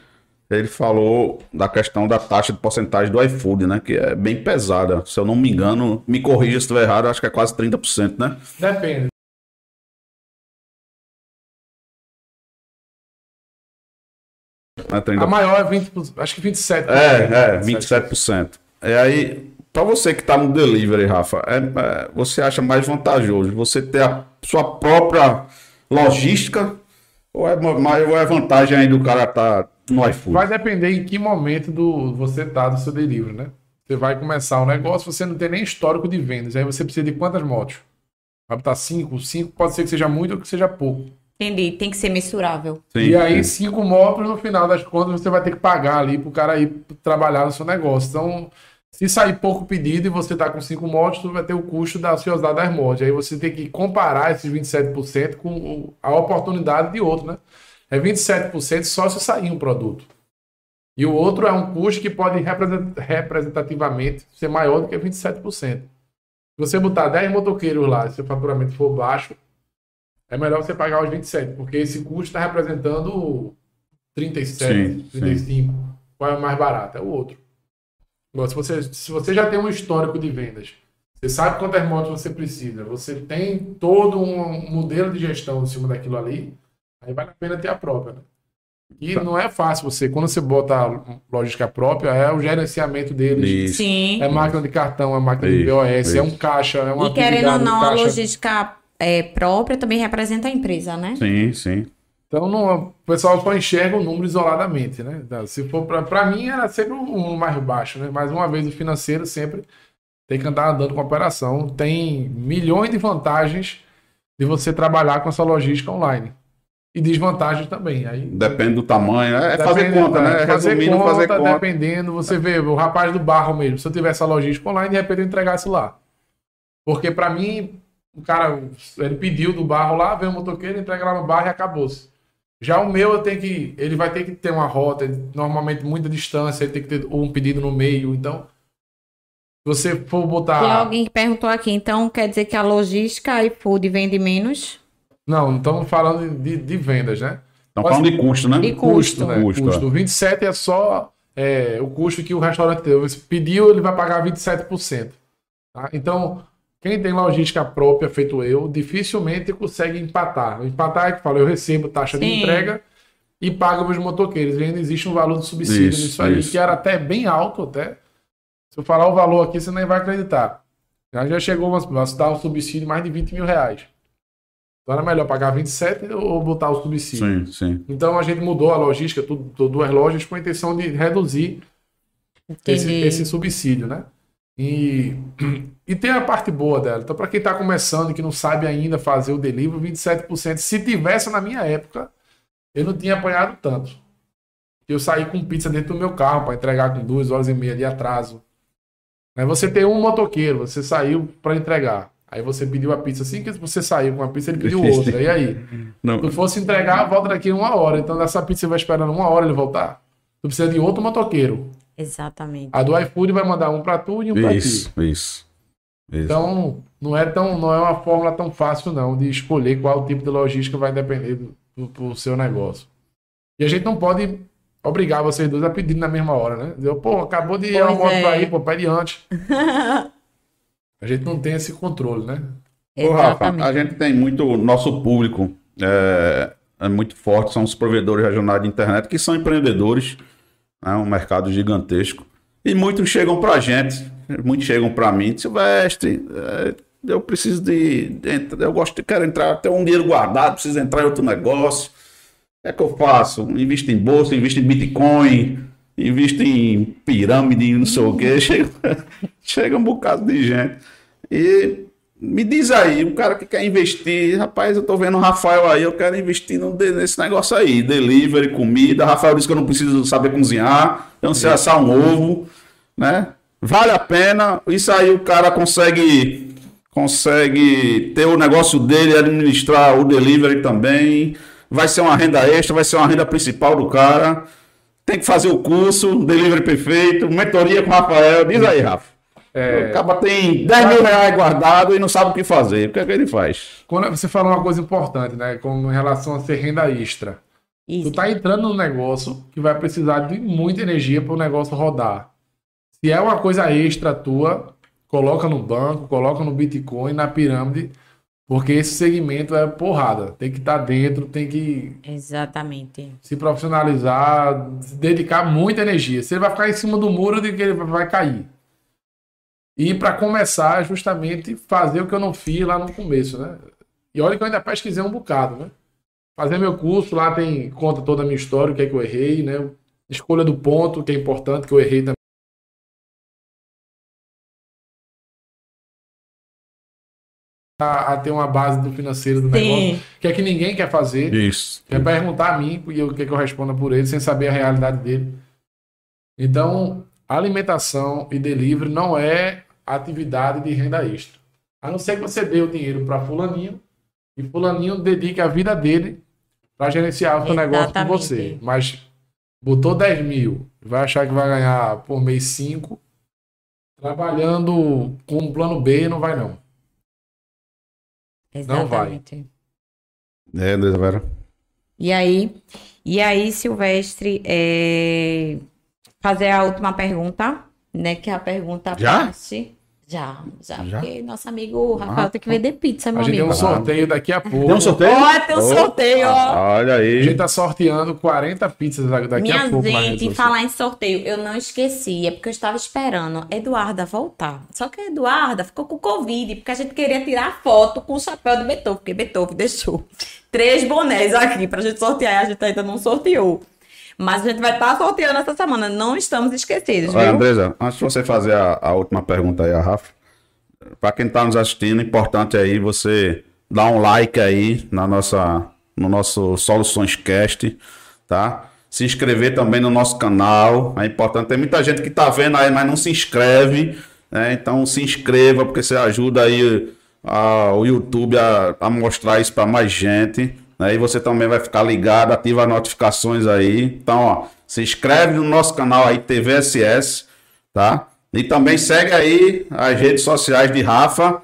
ele falou da questão da taxa de porcentagem do iFood, né? Que é bem pesada. Se eu não me engano, me corrija se estiver errado, acho que é quase 30%, né? Depende. É 30%. A maior é 20%, acho que 27%. É, é, 27%. É aí, para você que está no delivery, Rafa, é, é, você acha mais vantajoso você ter a sua própria logística ou é, ma- ou é vantagem aí do cara estar no iFood? Vai depender em que momento do você tá do seu delivery, né? Você vai começar um negócio, você não tem nem histórico de vendas. Aí você precisa de quantas motos? Vai botar 5? 5 pode ser que seja muito ou que seja pouco. Entendi, tem que ser mensurável. Sim, e aí, sim. cinco motos, no final das contas, você vai ter que pagar ali pro cara ir trabalhar no seu negócio. Então, se sair pouco pedido e você tá com cinco motos, você vai ter o custo da ociosidade das motos. Aí você tem que comparar esses 27% com o- a oportunidade de outro, né? É 27% só se sair um produto. E o outro é um custo que pode represent- representativamente ser maior do que 27%. Se você botar 10 motoqueiros lá e seu faturamento for baixo, é melhor você pagar os 27, porque esse custo está representando 37, Sim, 35. Qual é o mais barato? É o outro. Agora, se você, se você já tem um histórico de vendas, você sabe quantas motos você precisa, você tem todo um modelo de gestão em cima daquilo ali, aí vale a pena ter a própria. Né? E não é fácil você, quando você bota a logística própria, é o gerenciamento deles. Isso. Sim. É máquina de cartão, é máquina de Isso, POS, é isso. um caixa, é uma E querendo ou não, a logística é, própria também representa a empresa, né? Sim, sim. Então não, o pessoal só enxerga o número isoladamente, né? Então, se for para para mim era sempre um mais baixo, né? Mas uma vez o financeiro sempre tem que andar andando com a operação. Tem milhões de vantagens de você trabalhar com essa logística online. E desvantagens também. Aí Depende do tamanho. É fazer Depende, conta, né? Fazer Resumindo, conta, fazer conta. dependendo. Você vê, o rapaz do barro mesmo, se eu tivesse a logística online, de repente eu entregasse lá. Porque pra mim, o cara, ele pediu do barro lá, veio o motoqueiro, entrega lá no barro e acabou-se. Já o meu, eu tenho que, ele vai ter que ter uma rota, normalmente muita distância, ele tem que ter um pedido no meio. Então, se você for Tem botar. alguém que perguntou aqui, então quer dizer que a logística iFood vende menos? Não, não estamos falando de, de vendas, né? Estão falando de custo, né? De custo. né? Custo, Custo. 27 é só é, o custo que o restaurante deu. Você pediu, ele vai pagar 27%. Tá? Então, quem tem logística própria, feito eu, dificilmente consegue empatar. Empatar é que fala, eu recebo taxa de Sim. entrega e pago meus motoqueiros. E ainda existe um valor de subsídio Isso, nisso aí, isso. que era até bem alto até. Se eu falar o valor aqui, você nem vai acreditar. Já, já chegou a a dar um subsídio de mais de 20 mil reais. Então era melhor pagar 27 ou botar o subsídio. Sim, sim. Então a gente mudou a logística, tudo, tudo, duas lojas, com a intenção de reduzir esse, esse subsídio, né? E, e tem a parte boa dela. Então, para quem está começando e que não sabe ainda fazer o delivery, 27%. Se tivesse na minha época, eu não tinha apanhado tanto. Eu saí com pizza dentro do meu carro para entregar com duas horas e meia de atraso. Aí você tem um motoqueiro, você saiu para entregar. Aí você pediu a pizza. Assim que você saiu com a pizza, ele pediu outra. E aí? Não, Se fosse entregar, volta daqui uma hora. Então, nessa pizza você vai esperando uma hora ele voltar. Tu precisa de outro motoqueiro. Exatamente. A do iFood vai mandar um pra tu e um pra ti. isso, isso. Isso. Então, não é, tão, não é uma fórmula tão fácil, não, de escolher qual tipo de logística vai depender do, do, do seu negócio. E a gente não pode obrigar vocês dois a pedir na mesma hora, né? Dizer, pô, acabou de ir a Pois moto é. ir, pô, pede antes. A gente não tem esse controle, né? Ô, Rafa, Exatamente. a gente tem muito, nosso público é, é muito forte, são os provedores regionais de internet que são empreendedores, é um mercado gigantesco. E muitos chegam pra gente, muitos chegam pra mim, Silvestre, é, eu preciso de, de eu gosto de, quero entrar, ter um dinheiro guardado, preciso entrar em outro negócio. O que é que eu faço? Invisto em bolsa, invisto em Bitcoin, invisto em pirâmide, não sei o quê. Chega, chega um bocado de gente. E me diz aí, um cara que quer investir, rapaz, eu tô vendo o Rafael aí, eu quero investir no, nesse negócio aí, delivery, comida. Rafael disse que eu não preciso saber cozinhar, eu não sei assar um ovo, né? Vale a pena. Isso aí o cara consegue consegue ter o negócio dele, administrar o delivery também. Vai ser uma renda extra, vai ser uma renda principal do cara. Tem que fazer o curso, delivery perfeito, mentoria com o Rafael. Diz aí, Rafa. É, O cara tem 10 mil reais guardado e não sabe o que fazer. O que é que ele faz? quando você falou uma coisa importante, né? Como em relação a ser renda extra. Tu Isso. tá entrando num negócio que vai precisar de muita energia para o negócio rodar. Se é uma coisa extra tua, coloca no banco, coloca no Bitcoin, na pirâmide, porque esse segmento é porrada. Tem que estar dentro, tem que Exatamente. se profissionalizar, se dedicar muita energia. Você vai ficar em cima do muro de que ele vai cair. E para começar, justamente fazer o que eu não fiz lá no começo, né? E olha que eu ainda pesquisei um bocado, né? Fazer meu curso, lá tem conta toda a minha história, o que é que eu errei, né? Escolha do ponto, que é importante, que eu errei também. A, a ter uma base do financeiro do negócio, Sim. que é que ninguém quer fazer. Isso. Quer perguntar a mim e eu quer que eu responda por ele sem saber a realidade dele. Então, alimentação e delivery não é atividade de renda extra. A não ser que você dê o dinheiro para fulaninho e fulaninho dedique a vida dele para gerenciar o seu negócio com Exatamente. você. Mas botou 10 mil, vai achar que vai ganhar por mês 5, trabalhando com um plano B, não vai não. Não vai. Exatamente. É, Vera. E aí, e aí, Silvestre, é, fazer a última pergunta, né? Que é a pergunta Já? parte. Já, já, Já? porque nosso amigo Rafael tem que vender pizza, meu A gente tem amigo. um sorteio daqui a pouco. Tem um sorteio? Ó, tem um sorteio, ó. Olha A gente aí. tá sorteando 40 pizzas daqui Minha a pouco. rede gente, em falar em sorteio, eu não esqueci, é porque eu estava esperando a Eduarda voltar. Só que a Eduarda ficou com Covid, porque a gente queria tirar foto com o chapéu de Beethoven, porque Beethoven deixou três bonés aqui pra gente sortear e a gente ainda não sorteou. Mas a gente vai estar sorteando essa semana, não estamos esquecidos, Olha, viu? Andresa, antes de você fazer a, a última pergunta aí, a Rafa, para quem está nos assistindo, importante aí você dar um like aí na nossa, no nosso Soluções Cast, tá? Se inscrever também no nosso canal, é importante. Tem muita gente que tá vendo aí, mas não se inscreve, né? Então se inscreva, porque você ajuda aí a- o YouTube a, a mostrar isso para mais gente. Né? E você também vai ficar ligado, ativa as notificações aí. Então, ó, se inscreve no nosso canal aí, TVSS, tá? E também segue aí as redes sociais de Rafa.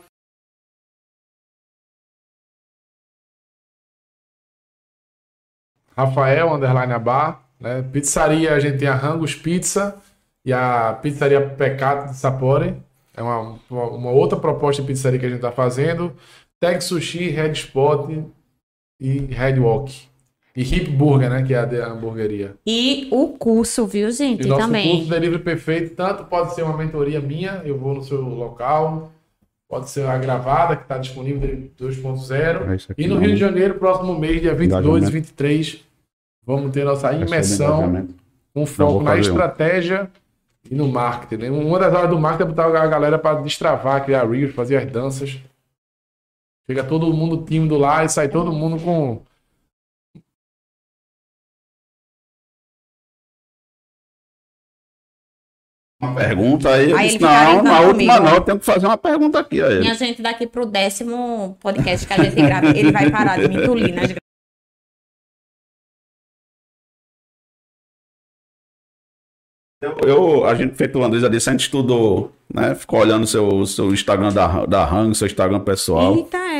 Rafael, underline Bar, né? Pizzaria, a gente tem a Rangos Pizza e a Pizzaria Peccato de Sapore. É uma, uma, outra proposta de pizzaria que a gente está fazendo. Tag Sushi, Red Spot e Red Walk. E Hip Burger, né? Que é a de- hamburgueria. E o curso, viu, E gente? nosso também. curso Delivery Perfeito, tanto pode ser uma mentoria minha, eu vou no seu local, pode ser a gravada, que está disponível Delivery 2.0. É E no não. Rio de Janeiro, próximo mês, dia 22 e Engajamento. 23, vamos ter nossa imersão com foco na fazer um. estratégia e no marketing. né? Uma das horas do marketing é botar a galera para destravar, criar reels, fazer as danças. Fica todo mundo tímido lá e sai todo mundo com. Uma pergunta aí. Eu Aí disse, não, na última comigo. não, eu tenho que fazer uma pergunta aqui a ele. Minha gente, daqui pro décimo podcast que a gente grava, ele vai parar de me engolir nas Eu, eu- a gente feito o Andresa disse, a gente estudou, né? Ficou olhando seu, seu Instagram da, da Hang, seu Instagram pessoal. Eita, é.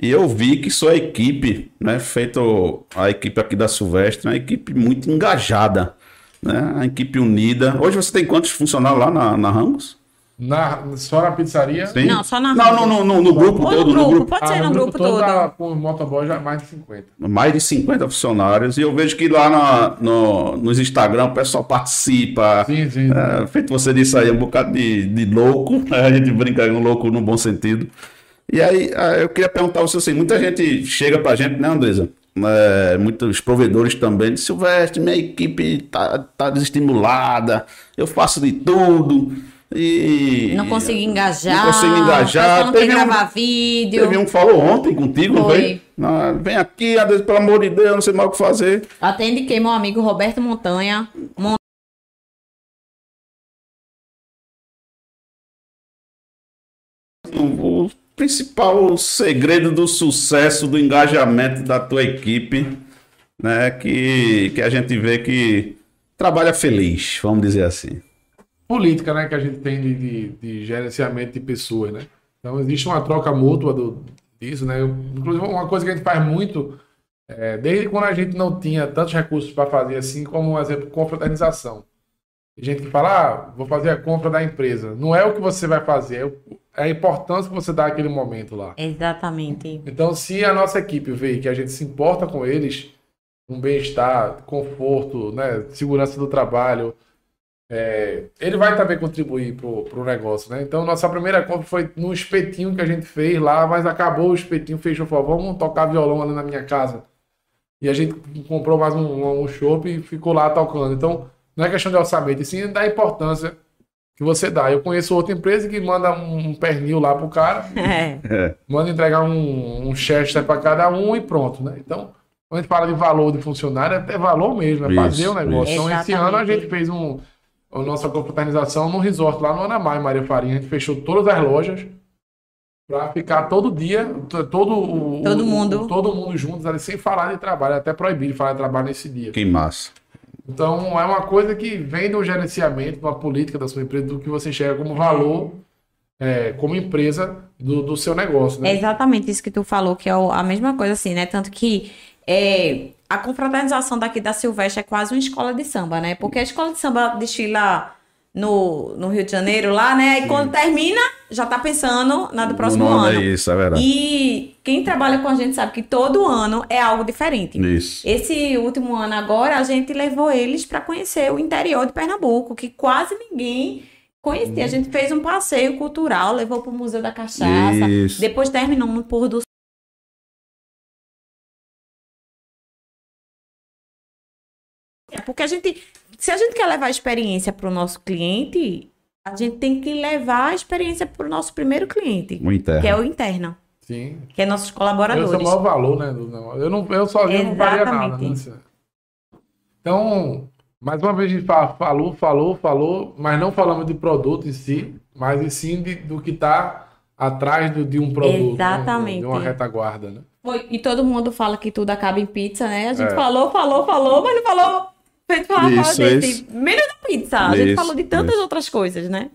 E eu vi que sua equipe, né? Feito a equipe aqui da Silvestre, uma equipe muito engajada, né? A equipe unida. Hoje você tem quantos funcionários lá na, na Rangos? Na, só na pizzaria. Sim? Não, só na Não, Rangos. no, no, no, no grupo Ou todo, no no grupo, grupo. pode ser Ah, no grupo todo. os motoboys já mais de 50. Mais de 50 funcionários. E eu vejo que lá na- no, nos Instagram o pessoal participa. Sim, sim. É, feito você disse aí, um bocado de, de louco, né? a gente brinca com louco no bom sentido. E aí, ah, eu queria perguntar você assim: muita gente chega pra gente, né, Andresa? É, muitos provedores também Silvestre, minha equipe tá, tá desestimulada, eu faço de tudo. E. Não consigo engajar. Não consigo engajar. Não Teve um- gravar vídeo. Teve um que falou ontem contigo, não Foi. foi? Ah, vem aqui, Andresa, pelo amor de Deus, não sei mais o que fazer. Atende quem, meu amigo Roberto Montanha. Mon- principal segredo do sucesso, do engajamento da tua equipe, né? Que, que a gente vê que trabalha feliz, vamos dizer assim. política né, que a gente tem de, de, de gerenciamento de pessoas, né? Então existe uma troca mútua do, disso, né? Inclusive uma coisa que a gente faz muito, é, desde quando a gente não tinha tantos recursos para fazer assim, como um exemplo, confraternização. Tem gente que fala, ah, vou fazer a compra da empresa. Não é o que você vai fazer, é o- a importância que você dá naquele momento lá. Exatamente. Então, se a nossa equipe vê que a gente se importa com eles, um bem-estar, conforto, né, segurança do trabalho, é, ele vai também contribuir pro, pro negócio, né? Então, nossa primeira compra foi num espetinho que a gente fez lá, mas acabou o espetinho, fechou, falou, vamos tocar violão ali na minha casa. E a gente comprou mais um, um chopp e ficou lá tocando. Então, não é questão de orçamento, e sim da importância que você dá. Eu conheço outra empresa que manda um, pernil lá pro cara, É. manda entregar um, um Chester para cada um e pronto, né? Então, quando a gente fala de valor de funcionário, é até valor mesmo, é Isso, fazer o negócio. isso. Então, esse ano a Exatamente. gente fez um, a nossa confraternização no resort lá no Anamai, Maria Farinha. A gente fechou todas as lojas para ficar todo dia, todo o, Todo o- mundo. o- todo mundo juntos ali, sem falar de trabalho, é até proibido de falar de trabalho nesse dia. Que massa. Então, é uma coisa que vem do gerenciamento, da política da sua empresa, do que você enxerga como valor é, como empresa do, do seu negócio, É né? exatamente isso que tu falou, que é a mesma coisa assim, né? Tanto que é, a confraternização daqui da Silvestre é quase uma escola de samba, né? Porque a escola de samba desfila no, no Rio de Janeiro lá, né? E quando termina, já tá pensando na do próximo ano. É isso, é verdade. E quem trabalha com a gente sabe que todo ano é algo diferente. Isso. Esse último ano agora, a gente levou eles para conhecer o interior de Pernambuco, que quase ninguém conhecia. A gente fez um passeio cultural, levou para o Museu da Cachaça, Isso. depois terminou no pôr do Porque a gente, se a gente quer levar a experiência para o nosso cliente, a gente tem que levar a experiência para o nosso primeiro cliente, O interno. que é o interno, Sim. que é nossos Esse é o colaboradores. maior valor, né? do. Eu, não, eu sozinho não faria nada. Né? Exatamente. Então, mais uma vez a gente fa- falou, falou, falou, mas não falamos de produto em si, mas e sim de- do que está atrás do- de um produto. né? Exatamente. De uma retaguarda, né? E todo mundo fala que tudo acaba em pizza, né? A gente É. falou, falou, falou, mas não falou. Feito falar Isso, desse. isso. Menos da pizza. A gente Isso, falou de tantas isso. outras coisas, né?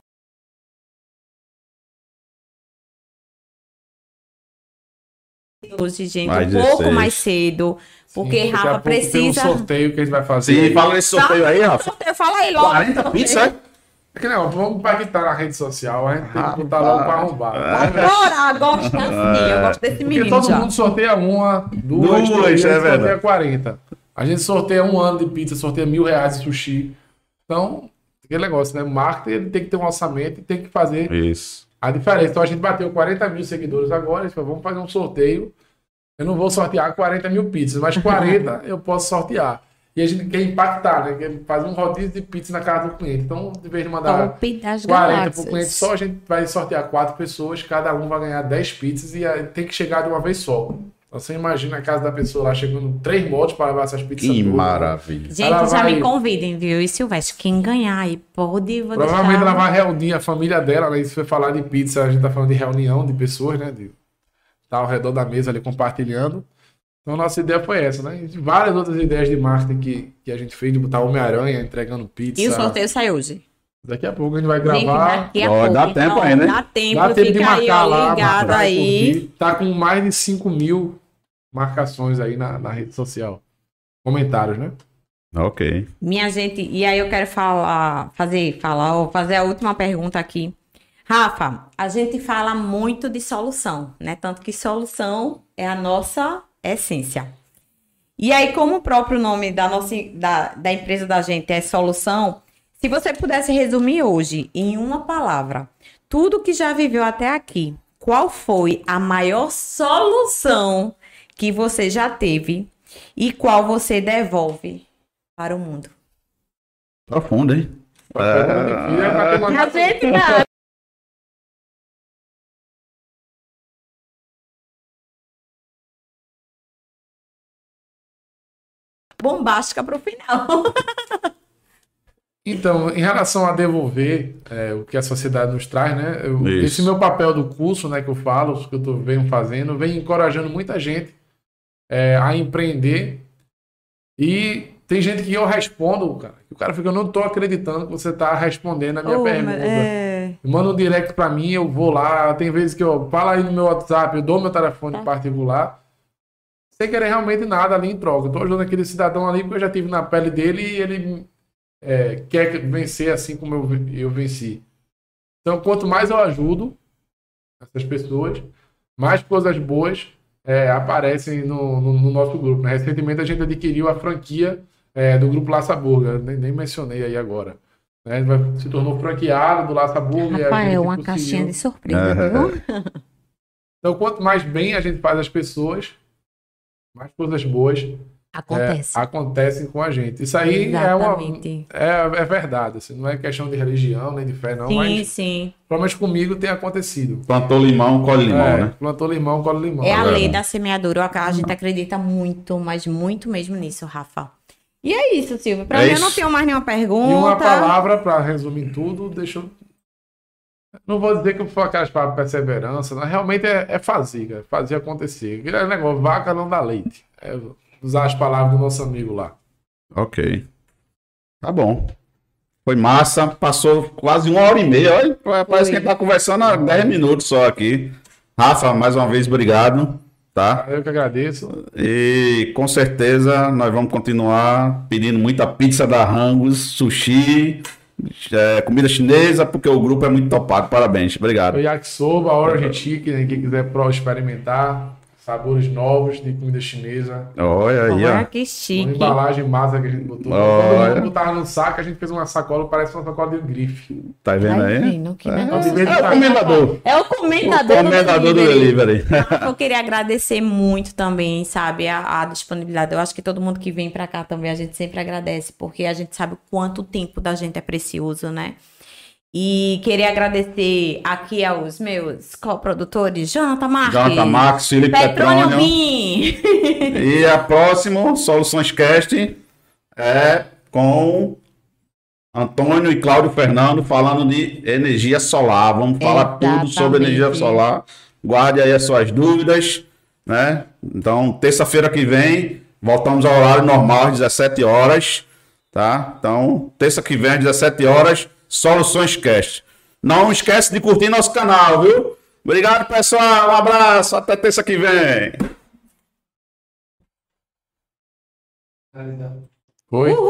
Hoje, gente, Mais um pouco 16. mais cedo, porque Sim, Rafa pouco Tem precisa. um sorteio que a gente vai fazer. Sim, fala nesse sorteio aí, Rafa. Sorteio, Fala aí logo. 40 pizza, é? É que não, vamos impactar na rede social, a gente tem que botar logo pra arrombar. Agora, gosto assim, eu gosto desse Porque menino todo já. mundo sorteia uma, duas, Duas, três, é sorteia verdade. 40. A gente sorteia um ano de pizza, sorteia mil reais de sushi. Então, aquele negócio, né? O marketing ele tem que ter um orçamento e tem que fazer Isso. a diferença. Então a gente bateu 40 mil seguidores agora, a gente falou, vamos fazer um sorteio. Eu não vou sortear 40 mil pizzas, mas 40 eu posso sortear. E a gente quer impactar, né? Quer fazer um rodízio de pizza na casa do cliente. Então, de vez de mandar Top das 40 para o cliente só, a gente vai sortear quatro pessoas, cada um vai ganhar 10 pizzas e tem que chegar de uma vez só. Então, Você imagina a casa da pessoa lá chegando três motos para levar essas pizzas Que todas. maravilha. Gente, Ela já vai- me convidem, viu? E Silvestre, quem ganhar aí pode, vou Provavelmente deixar... ela vai reunir a família dela, né? E Se for falar de pizza, a gente tá falando de reunião de pessoas, né? De tá ao redor da mesa ali compartilhando. Então, nossa ideia foi essa, né? E várias outras ideias de marketing que, que a gente fez, de botar Homem-Aranha entregando pizza. E o sorteio sai hoje. Daqui a pouco a gente vai Gente, gravar. daqui a Ó, pouco. dá tempo aí, né? Dá tempo, Dá tempo de fica aí, marcar ó, lá. ligado marcar, aí. Tá com mais de 5 mil marcações aí na, na rede social. Comentários, né? Ok. Minha gente, e aí eu quero falar, fazer, falar, ou fazer a última pergunta aqui. Rafa, a gente fala muito de solução, né? Tanto que solução é a nossa essência. E aí, como o próprio nome da nossa da, da empresa da gente é solução, se você pudesse resumir hoje em uma palavra tudo que já viveu até aqui, qual foi a maior solução que você já teve e qual você devolve para o mundo? Profundo, hein? É, uma- A gente dá. Bombástica pro final. Então, em relação a devolver é, o que a sociedade nos traz, né? eu- esse meu papel do curso, né, que eu falo, que eu tô, venho fazendo, vem encorajando muita gente é, a empreender. E tem gente que eu respondo, cara, que o cara fica, eu não tô acreditando que você tá respondendo a minha Oh, pergunta. é... Manda um direct pra mim, eu vou lá. Tem vezes que eu falo aí no meu WhatsApp, eu dou meu telefone Tá. particular. Sem querer realmente nada ali em troca. Eu tô ajudando aquele cidadão ali porque eu já tive na pele dele e ele é, quer vencer assim como eu, eu venci. Então, quanto mais eu ajudo essas pessoas, mais coisas boas é, aparecem no, no- no nosso grupo. né? Recentemente a gente adquiriu a franquia é, do grupo Laça Burger, nem, nem mencionei aí agora. né? Se tornou franqueado do Laça Burger. gente Rafael, uma conseguiu- caixinha de surpresa, É. viu? Então, quanto mais bem a gente faz as pessoas, mais coisas boas é, Acontece. acontecem com a gente. Isso aí é, uma, Exatamente. é, é verdade. Assim, não é questão de religião nem de fé, não. sim, mas, sim. pelo menos comigo tem acontecido. Plantou limão, colhe limão, É, né? Plantou limão, cola limão. É a É. lei da semeadura. A gente acredita muito, mas muito mesmo nisso, Rafa. E é isso, Silvio. Pra É mim, eu não isso. tenho mais nenhuma pergunta. E uma palavra para resumir tudo, deixa eu. Não vou dizer que foi aquelas palavras perseverança, mas realmente é, é fazer, cara, fazer acontecer. Aquele negócio, vaca não dá leite. É usar as palavras do nosso amigo lá. Ok. Tá bom. Foi massa. Passou quase uma hora e meia. Olha, parece que a gente tá conversando há 10 minutos só aqui. Rafa, mais uma vez, obrigado. Tá? Eu que agradeço. E com certeza nós vamos continuar pedindo muita pizza da Rangos, sushi, é, comida chinesa, porque o grupo é muito topado. Parabéns, obrigado. O yakisoba, Orange Chicken, né? quem quiser pro experimentar sabores novos de comida chinesa. Olha aí, Olha ó. que Uma chique. embalagem massa que a gente botou. Olha. Quando botava no saco, a gente fez uma sacola, parece uma sacola de grife. Tá vendo aí? vendo, que É, é o comendador. É o O comentador, comendador do delivery. Eu queria agradecer muito também, sabe, a, a disponibilidade. Eu acho que todo mundo que vem pra cá também, a gente sempre agradece, porque a gente sabe o quanto o tempo da gente é precioso, né? E queria agradecer aqui aos meus coprodutores, Jonathan Marques, Jonathan Max, Felipe Petrônio Petrônio. E a próxima, Soluções Cast, é com Antônio e Cláudio Fernando falando de energia solar. Vamos falar tudo sobre Exatamente. energia solar. Guarde aí as suas dúvidas, né? Então, terça-feira que vem, voltamos ao horário normal às 17 horas, tá? Então, terça que vem às 17 horas, Soluções Cast. Não esquece de curtir nosso canal, viu? Obrigado, pessoal. Um abraço. Até terça que vem. Foi?